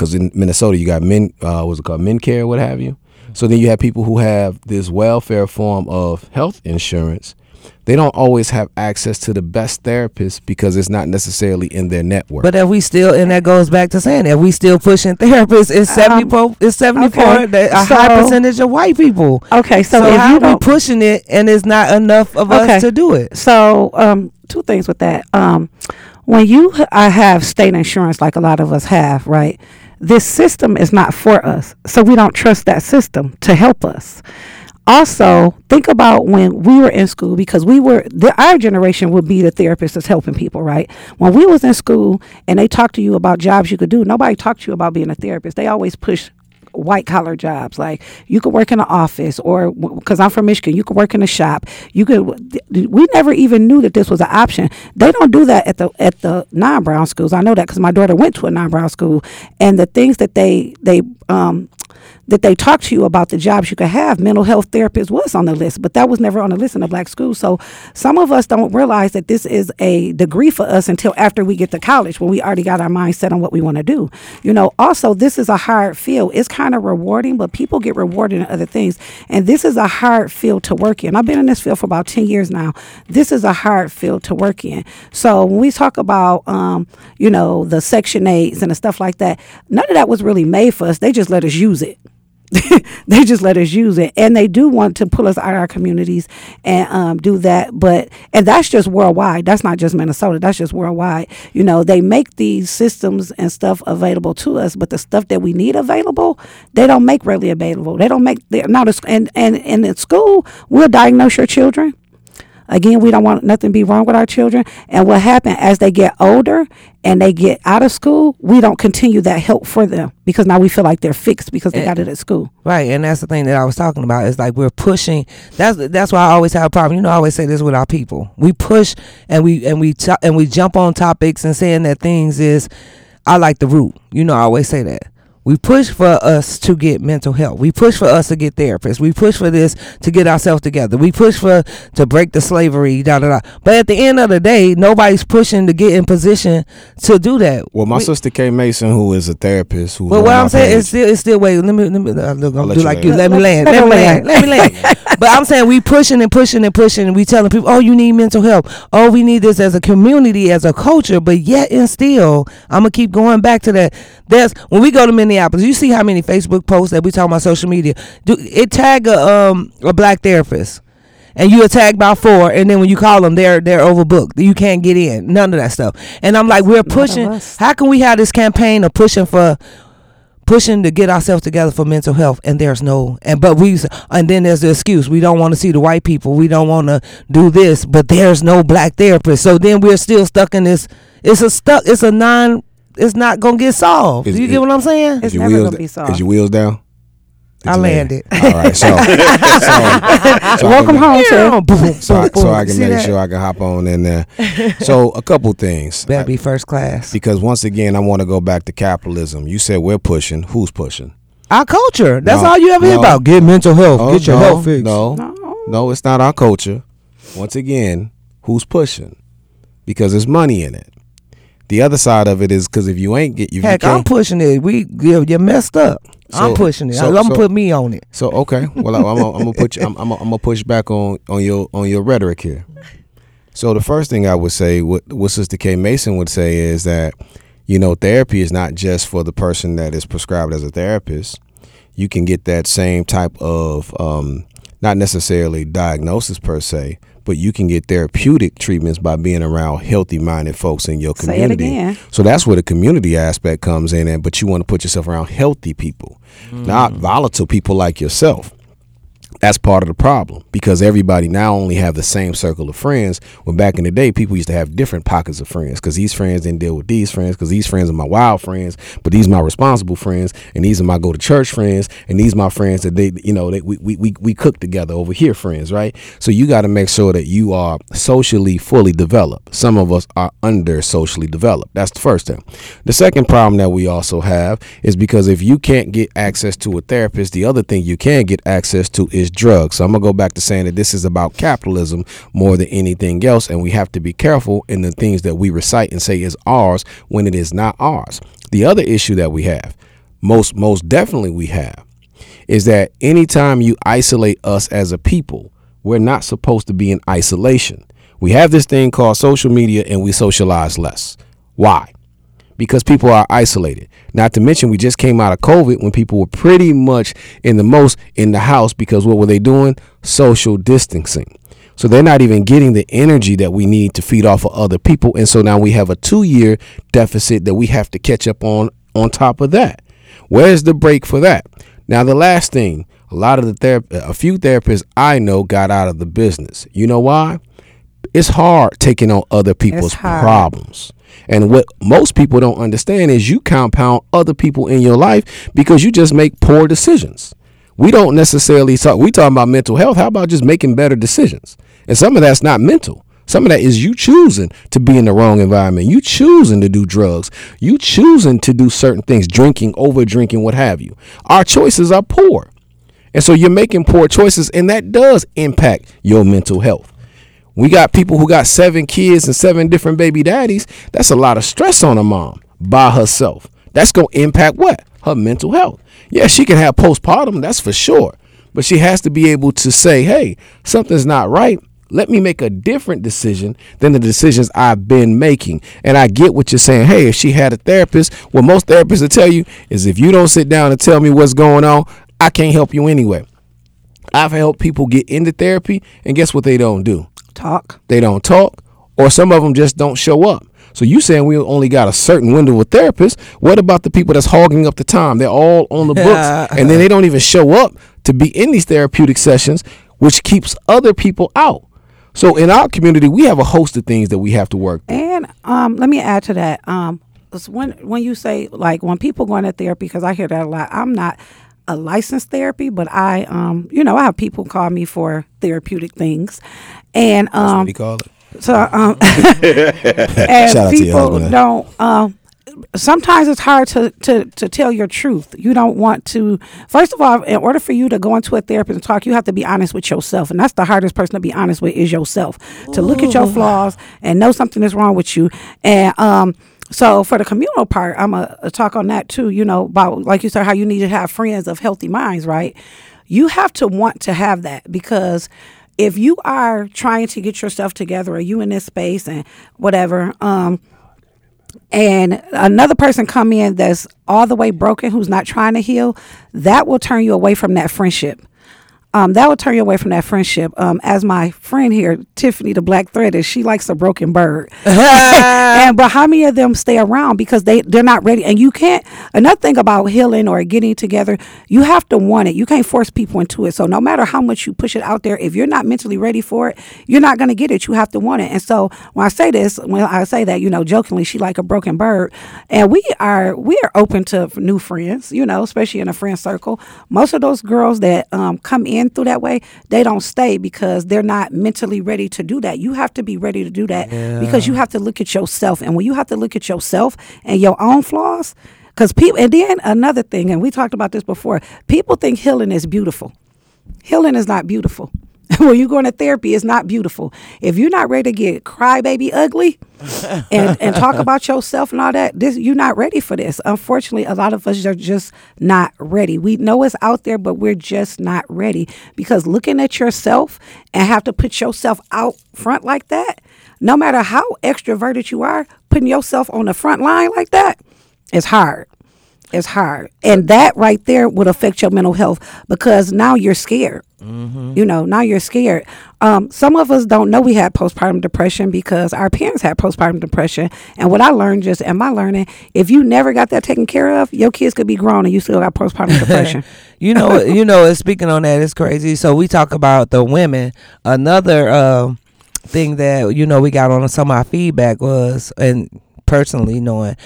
because in Minnesota you got men, uh, what's it called, MennCare, what have you. So then you have people who have this welfare form of health insurance they don't always have access to the best therapists because it's not necessarily in their network. But if we still, and that goes back to saying, if we still pushing therapists, it's um, seventy four, it's seventy four, okay. a so, high percentage of white people. Okay, so, so if how you are we pushing it, and it's not enough of okay. us to do it? So, um, two things with that. Um, when you I have state insurance, like a lot of us have, right? This system is not for us, so we don't trust that system to help us. Also think about when we were in school because we were the, our generation would be the therapist that's helping people right? When we was in school and they talked to you about jobs you could do nobody talked to you about being a therapist. They always push white collar jobs. Like you could work in an office or because i'm from michigan you could work in a shop. You could we never even knew that this was an option. They don't do that at the at the non-brown schools. I know that because my daughter went to a non-brown school and the things that they they um that they talked to you about the jobs you could have, mental health therapist was on the list, but that was never on the list in a black school. So some of us don't realize that this is a degree for us until after we get to college when we already got our mind set on what we want to do. You know, also this is a hard field. It's kind of rewarding, but people get rewarded in other things. And this is a hard field to work in. I've been in this field for about 10 years now. This is a hard field to work in. So when we talk about um, you know, the section 8s and the stuff like that, none of that was really made for us. They just let us use it. <laughs> they just let us use it. And they do want to pull us out of our communities and um, do that but and that's just worldwide. That's not just minnesota. That's just worldwide. You know they make these systems and stuff available to us but the stuff that we need available they don't make readily available. They don't make not a, and, and, and in school we'll diagnose your children Again, we don't want nothing to be wrong with our children. And what happened as they get older and they get out of school, we don't continue that help for them because now we feel like they're fixed because they and, got it at school. Right, and that's the thing that I was talking about. Is like we're pushing. That's that's why I always have a problem. You know, I always say this with our people. We push and we and we and we jump on topics and saying that things is. I like the root. You know, I always say that. We push for us to get mental health. We push for us to get therapists. We push for this to get ourselves together. We push for to break the slavery, da da da. But at the end of the day, nobody's pushing to get in position to do that. Well, my we, sister Kay Mason, who is a therapist, who. Well, what I'm saying is still, it's still wait. Let me let me uh, look. I'm do you like you. Let me land. Let me land. Let me land. But I'm saying we pushing and pushing and pushing, and we telling people, oh, you need mental health. Oh, we need this as a community, as a culture. But yet and still, I'm gonna keep going back to that. There's when we go to Minneapolis, you see how many Facebook posts that we talk about social media. Do it tag a um a black therapist? and you attack by four, and then when you call them, they're they're overbooked. You can't get in. None of that stuff. And I'm like, we're pushing. How can we have this campaign of pushing for pushing to get ourselves together for mental health, and there's no and but we and then there's the excuse we don't want to see the white people, we don't want to do this, but there's no black therapist. So then we're still stuck in this. It's a stuck. It's a non it's not gonna get solved. Is, Do you get what I'm saying? It's never wheels, gonna be solved. Is your wheels down? I landed. All right, so, <laughs> so, so welcome home, sir. <laughs> So, I, so I can make that? sure I can hop on in there. <laughs> So a couple things. Better be first class. Because once again, I want to go back to capitalism. You said we're pushing. Who's pushing? Our culture. That's no, all you ever no, hear about. Get mental health. Oh, Get your no, health fixed. No, no, no, it's not our culture. Once again, who's pushing? Because there's money in it. The other side of it is because if you ain't get you, Heck, you I'm pushing it. We you, you messed up. I'm pushing it. so- I'm gonna so- put me on it. So okay, well I'm, gonna put you, I'm, I'm, I'm gonna push back on on your on your rhetoric here. So the first thing I would say, what what Sister K Mason would say is that, you know, therapy is not just for the person that is prescribed as a therapist. You can get that same type of, um, not necessarily diagnosis per se, but you can get therapeutic treatments by being around healthy minded folks in your Say it community. again. So that's where the community aspect comes in, and but you want to put yourself around healthy people, mm. not volatile people like yourself. That's part of the problem because everybody now only have the same circle of friends. When back in the day, people used to have different pockets of friends because these friends didn't deal with these friends because these friends are my wild friends, but these are my responsible friends, and these are my go to church friends, and these my friends that they, you know, they, we, we, we, we cook together over here friends, right? So you got to make sure that you are socially fully developed. Some of us are under socially developed. That's the first thing. The second problem that we also have is because if you can't get access to a therapist, the other thing you can get access to is drugs. So I'm gonna go back to saying that this is about capitalism more than anything else, and we have to be careful in the things that we recite and say is ours when it is not ours. The other issue that we have, most most definitely we have, is that anytime you isolate us as a people, we're not supposed to be in isolation. We have this thing called social media and we socialize less. Why? Because people are isolated. Not to mention, we just came out of COVID when people were pretty much in the most in the house because what were they doing? Social distancing. So they're not even getting the energy that we need to feed off of other people. And so now we have a two year deficit that we have to catch up on on top of that. Where's the break for that? Now, the last thing, a lot of the therap- a few therapists I know got out of the business. You know why? It's hard taking on other people's problems. And what most people don't understand is you compound other people in your life because you just make poor decisions. We don't necessarily talk we talking about mental health. How about just making better decisions? And some of that's not mental. Some of that is you choosing to be in the wrong environment. You choosing to do drugs. You choosing to do certain things, drinking, over drinking, what have you. Our choices are poor. And so you're making poor choices, and that does impact your mental health. We got people who got seven kids and seven different baby daddies. That's a lot of stress on a mom by herself. That's going to impact what? Her mental health. Yeah, she can have postpartum, that's for sure. But she has to be able to say, hey, something's not right. Let me make a different decision than the decisions I've been making. And I get what you're saying. Hey, if she had a therapist, what most therapists will tell you is if you don't sit down and tell me what's going on, I can't help you anyway. I've helped people get into therapy, and guess what they don't do? Talk. they don't talk, or some of them just don't show up. So you saying we only got a certain window of therapists? What about the people that's hogging up the time? They're all on the books, <laughs> and then they don't even show up to be in these therapeutic sessions, which keeps other people out. So in our community, we have a host of things that we have to work. through. And um, let me add to that. Um, when when you say like when people go into therapy, because I hear that a lot. I'm not a licensed therapy, but I um, you know, I have people call me for therapeutic things, and What um, do you call it? so um, <laughs> <laughs> Shout and out to your people don't. Um, sometimes it's hard to, to to tell your truth. You don't want to. First of all, in order for you to go into a therapist and talk, you have to be honest with yourself, and that's the hardest person to be honest with is yourself. To look at your flaws and know something is wrong with you, and um. So for the communal part, I'm a, a talk on that too. You know about like you said, how you need to have friends of healthy minds, right? You have to want to have that because if you are trying to get yourself together, or you in this space and whatever, um, and another person come in that's all the way broken who's not trying to heal that will turn you away from that friendship um, that will turn you away from that friendship. Um, as my friend here tiffany the Black Threadist she likes a broken bird. <laughs> And but how many of them stay around because they they're not ready? And you can't another thing about healing or getting together you have to want it. You can't force people into it. So no matter how much you push it out there if you're not mentally ready for it you're not going to get it. You have to want it. And so when i say this when i say that you know jokingly she like a broken bird. And we are we are open to new friends you know especially in a friend circle. Most of those girls that um, come in through that way they don't stay because they're not mentally ready to do that. You have to be ready to do that because you have to look at yourself. And when you have to look at yourself and your own flaws because people and then another thing and we talked about this before people think healing is beautiful. Healing is not beautiful <laughs> when you going to therapy, it's not beautiful. If you're not ready to get crybaby ugly <laughs> and, and talk about yourself and all that, this you're not ready for this. Unfortunately, a lot of us are just not ready. We know it's out there, but we're just not ready because looking at yourself and have to put yourself out front like that, no matter how extroverted you are, putting yourself on the front line like that is hard. It's hard. And that right there would affect your mental health because now you're scared. Mm-hmm. You know, now you're scared. Um, some of us don't know we had postpartum depression because our parents had postpartum depression. And what I learned just in my learning, if you never got that taken care of, your kids could be grown and you still got postpartum <laughs> depression. you know, <laughs> you know, speaking on that, it's crazy. So we talk about the women. Another uh, thing that, you know, we got on some of our feedback was, and personally knowing,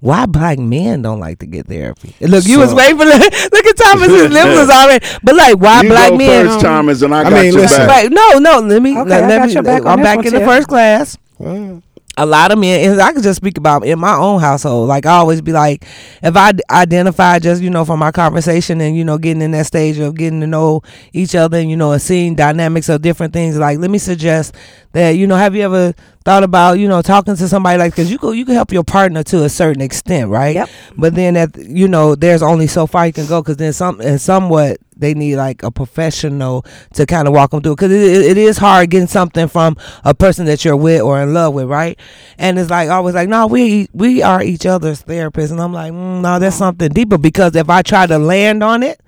why black men don't like to get therapy. Look, so, you was waiting for the, <laughs> look at Thomas's <laughs> lips was already, but like why you black go men? First, Thomas, and I, I got mean, your listen, back. no, no, let me. Okay, let, I let got me. your back I'm back in the first class. Mm a lot of men and i can just speak about in my own household like i always be like if i identify just you know from my conversation and you know getting in that stage of getting to know each other and you know and seeing dynamics of different things like let me suggest that you know have you ever thought about you know talking to somebody like because you could you can help your partner to a certain extent right yep. but then that you know there's only so far you can go because then some and somewhat they need like a professional to kind of walk them through because it, it is hard getting something from a person that you're with or in love with right? And it's like always like no we we are each other's therapists. And i'm like mm, no that's something deeper because if i try to land on it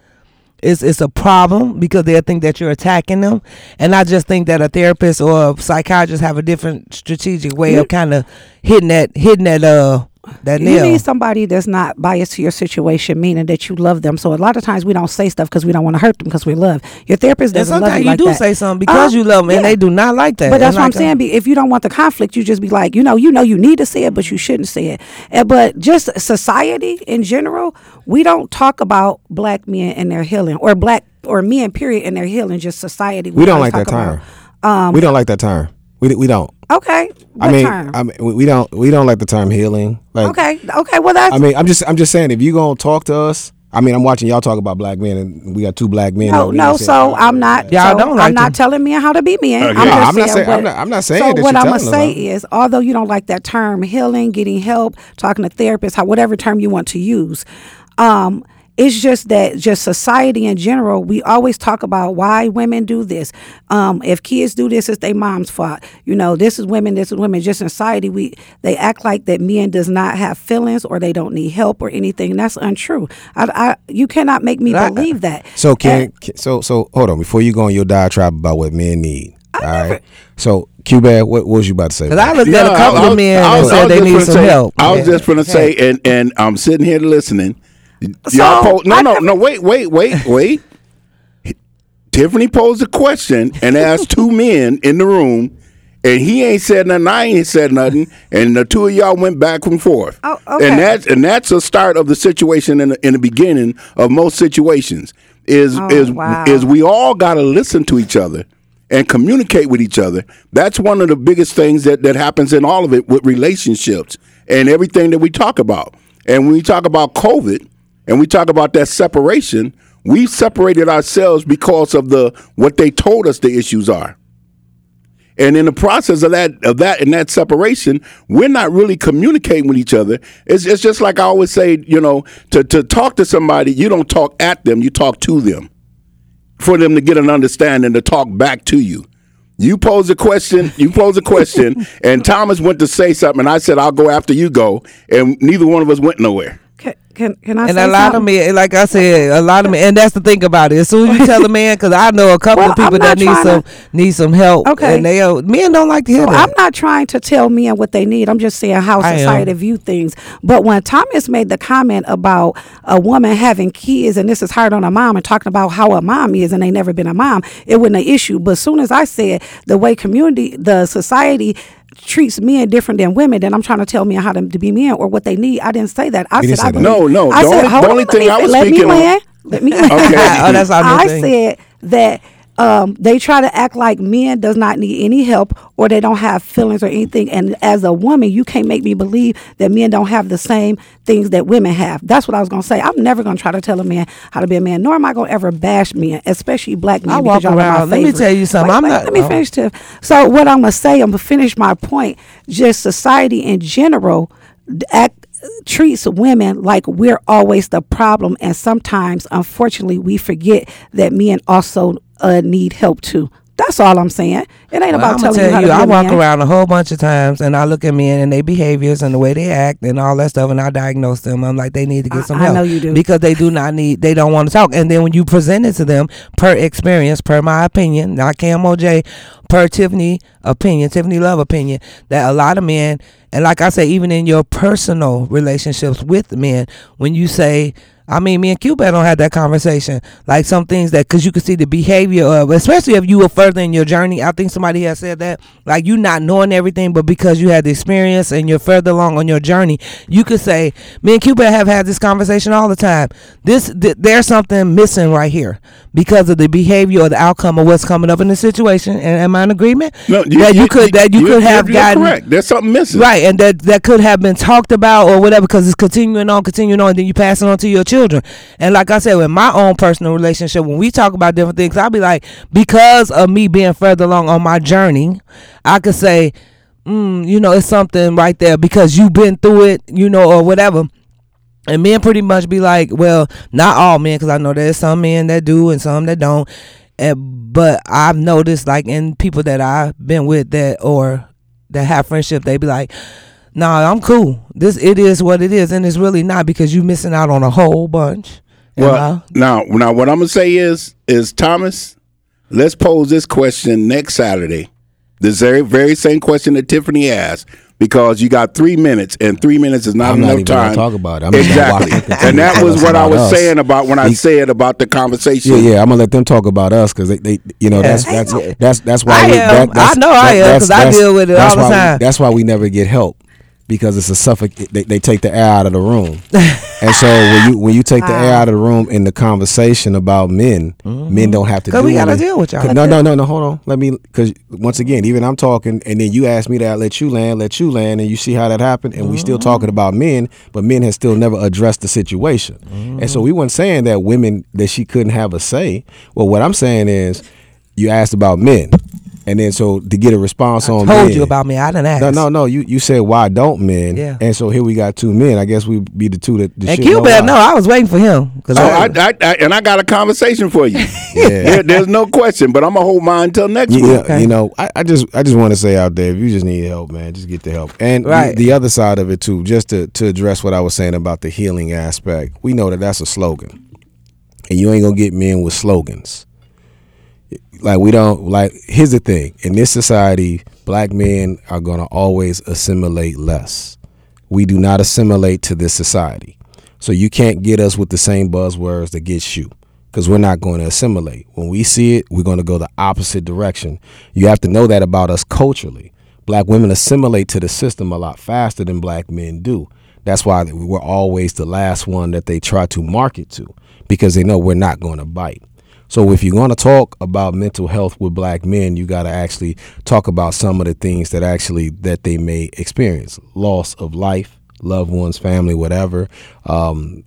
it's it's a problem because they think that you're attacking them, and I just think that a therapist or a psychiatrist have a different strategic way of kind of hitting that hitting that uh that you need somebody that's not biased to your situation, meaning that you love them. So a lot of times we don't say stuff because we don't want to hurt them because we love your therapist. Doesn't and sometimes you like do that. say something because uh, you love them, yeah. and they do not like that. But that's what I'm saying. If you don't want the conflict, you just be like, you know, you know, you need to say it, but you shouldn't say it. And, but just society in general, we don't talk about black men and their healing, or black or men period and their healing. Just society. We, we don't like that term. Um, we don't like that term. We we don't. Okay. What I mean, term? I mean, we don't we don't like the term healing. Like, okay. Okay. Well, that's. I mean, I'm just I'm just saying if you gonna talk to us. I mean, I'm watching y'all talk about black men, and we got two black men. No, no. So I'm not. Y'all so don't like I'm not telling men how to be men. Okay. I'm, just I'm, not saying, I'm, not, I'm not saying. So that what I'm gonna say is, although you don't like that term, healing, getting help, talking to therapists, how whatever term you want to use, um, it's just that just society in general we always talk about why women do this. Um, if kids do this it's their mom's fault. You know this is women this is women. Just in society we they act like that men does not have feelings or they don't need help or anything. That's untrue. I, I you cannot make me believe that. So can, and, so so hold on. Before you go on your diatribe about what men need I all never, right? So Cuban, what, what, was you about to say? Because I looked yeah, at a couple was, of men and said they need some say, help. I was just going to say, and and I'm sitting here listening so, Y'all po- no, no, no. Wait, wait, wait, wait. Tiffany posed a question and asked two men in the room, and he ain't said nothing. I ain't said nothing, and the two of y'all went back and forth. Oh, okay. And that's and that's a start of the situation in the, in the beginning of most situations. Is oh, is wow. is we all got to listen to each other and communicate with each other. That's one of the biggest things that that happens in all of it with relationships and everything that we talk about. And when we talk about COVID and we talk about that separation, we separated ourselves because of the what they told us the issues are. And in the process of that of that and that separation, we're not really communicating with each other. It's, it's just like I always say, you know, to, to talk to somebody, you don't talk at them, you talk to them. For them to get an understanding to talk back to you. You pose a question, you pose a question, <laughs> and Thomas went to say something, and I said, I'll go after you go, and neither one of us went nowhere. Can, can I and a lot something? of men, like I said, a lot of men, and that's the thing about it. As soon as you tell a man, because I know a couple well, of people that need some to, need some help. Okay, and they men don't like to hear so that. I'm not trying to tell men what they need. I'm just saying how society view things. But when Thomas made the comment about a woman having kids, and this is hard on a mom, and talking about how a mom is, and they never been a mom, it wasn't an issue. But as soon as I said the way community, the society treats men different than women, then I'm trying to tell men how to, to be men or what they need. I didn't say that. I said I that. no, no. I the said, only, the only thing I was let speaking me on. Let me. <laughs> okay. oh, that's all I thing. said that um, they try to act like men does not need any help or they don't have feelings or anything. And as a woman, you can't make me believe that men don't have the same things that women have. That's what I was gonna say. I'm never gonna try to tell a man how to be a man, nor am I gonna ever bash men, especially black men. I walk around. Let me tell you something. Wait, I'm wait, not. Let me finish. Tiff. So what I'm gonna say, I'm gonna finish my point. Just society in general act treats women like we're always the problem and sometimes unfortunately we forget that men also uh, need help too that's all i'm saying it ain't Well, about telling tell you how you, to be I walk man. around a whole bunch of times and I look at men and their behaviors and the way they act and all that stuff and I diagnose them. I'm like, they need to get I- some I help. know you do. Because they do not need, they don't want to talk. And then when you present it to them, per experience, per my opinion, not KMOJ, per Tiffany opinion, Tiffany Love opinion, that a lot of men, and like I say, even in your personal relationships with men, when you say, I mean, me and Cupid don't have that conversation. Like some things that, because you can see the behavior of, especially if you were further in your journey. I think somebody has said that, like you not knowing everything, but because you had the experience and you're further along on your journey, you could say, me and Cupid have had this conversation all the time. This, th- there's something missing right here because of the behavior or the outcome of what's coming up in the situation. And am I in agreement? No, that you could, that you could have gotten correct. There's something missing. Right, and that that could have been talked about or whatever because it's continuing on, continuing on, and then you pass it on to your children. And like I said, with my own personal relationship, when we talk about different things, I'll be like, because of me being further along on my journey, I could say, mm, you know, it's something right there because you've been through it, you know, or whatever. And men pretty much be like, well, not all men, because I know there's some men that do and some that don't. And, but I've noticed, like in people that I've been with that or that have friendship, they be like, "Nah, I'm cool. This it is what it is, and it's really not because you're missing out on a whole bunch." Am Well, now, now, what I'm gonna say is, is Thomas, let's pose this question next Saturday. This very, very same question that Tiffany asked, because you got three minutes, and three minutes is not I'm not enough even gonna time. talk about it. I'm just gonna watch exactly, and that was what I was us. saying about when I Be- said about the conversation. Yeah, yeah. I'm gonna let them talk about us because they, they, you know, Yeah. that's that's that's that's why I we, am. that, that's, I know I am, 'cause I deal with it all the why we- time. that's why we never get help because it's a suffocate. They, they take the air out of the room, <laughs> and so when you when you take the air out of the room in the conversation about men, men don't have to. Mm-hmm. 'Cause do we gotta anything. deal with y'all. No, no, no, no. Hold on. Let me because once again, even I'm talking, and then you ask me that, I let you land, let you land, and you see how that happened, and we still Mm-hmm. talking about men, but men has still never addressed the situation, and Mm-hmm. so we weren't saying that women that she couldn't have a say. Well, what I'm saying is, you asked about men, and then so to get a response on told men, you about me. I didn't ask. no, no, no. You you said why don't men? Yeah. And so here we got two men. I guess we be the two that. that And should Q know better know. I was waiting for him because So oh, I, I, I, and I got a conversation for you. <laughs> There- there's no question, but I'm gonna hold mine until next Yeah, week. Okay. you know, I, I just I just want to say out there, if you just need help, man, just get the help. And the- the, other side of it too, just to to address what I was saying about the healing aspect, we know that that's a slogan, and you ain't gonna get men with slogans. Like we don't like. Here's the thing: in this society, black men are gonna always assimilate less. We do not assimilate to this society, so you can't get us with the same buzzwords that gets you because we're not going to assimilate. When we see it, we're going to go the opposite direction. You have to know that about us culturally. Black women assimilate to the system a lot faster than black men do. That's why we're always the last one that they try to market to because they know we're not going to bite. So if you're going to talk about mental health with black men, you got to actually talk about some of the things that actually that they may experience: loss of life, loved ones, family, whatever, um,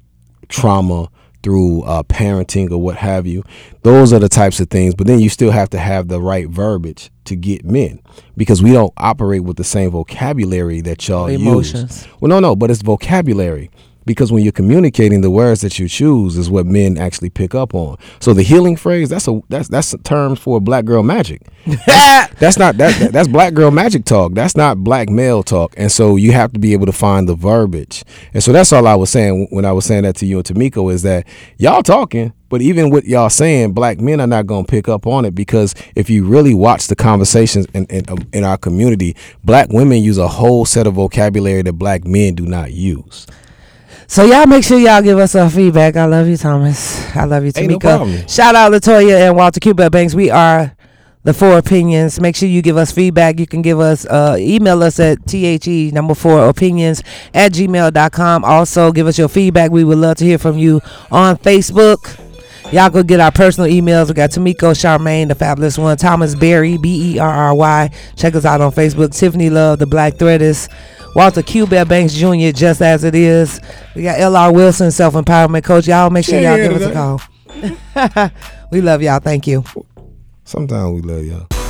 trauma through uh, parenting or what have you. Those are the types of things. But then you still have to have the right verbiage to get men because we don't operate with the same vocabulary that y'all Emotions. use. Well, no, no, but it's vocabulary. Because when you're communicating, the words that you choose is what men actually pick up on. So the healing phrase that's a that's that's a term for black girl magic. <laughs> That's not that, that- that's black girl magic talk. That's not black male talk. And so you have to be able to find the verbiage. And so that's all I was saying when I was saying that to you and Tamiko is that y'all talking, but even with y'all saying, black men are not going to pick up on it because if you really watch the conversations in, in in our community, black women use a whole set of vocabulary that black men do not use. So y'all make sure y'all give us some feedback. I love you, Thomas. I love you, Ain't no. Shout out Latoya and Walter Q. Bear Banks. We are the four opinions. Make sure you give us feedback. You can give us uh, email us at the number four opinions at gmail.com. Also give us your feedback. We would love to hear from you on Facebook. Y'all go get our personal emails. We got Tamiko Charmaine, the fabulous one. Thomas Berry, B E R R Y. Check us out on Facebook. Tiffany Love, the Black Threadist. Walter Q. Bear Banks Jr., just as it is. We got L.R. Wilson, self empowerment coach. Y'all make sure y'all give us a call. <laughs> we love y'all. Thank you. Sometimes we love y'all.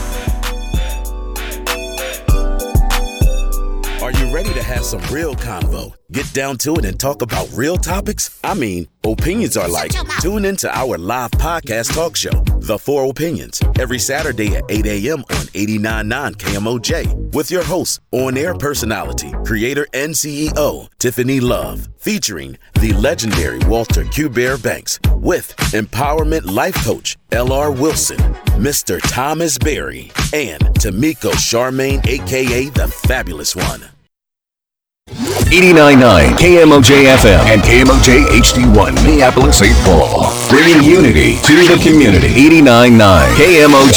Ready to have some real convo? Get down to it and talk about real topics? I mean, opinions are like. Tune into our live podcast talk show, The Four Opinions, every Saturday at 8 a.m. on 89.9 KMOJ with your host, on air personality, creator, and CEO, Tiffany Love, featuring the legendary Walter Q. Bear Banks with empowerment life coach, L.R. Wilson, Mr. Thomas Berry, and Tamiko Charmaine, aka the Fabulous One. 89.9 KMOJ FM and KMOJ HD1 Minneapolis, St. Paul. Bringing unity to the community. 89.9 KMOJ.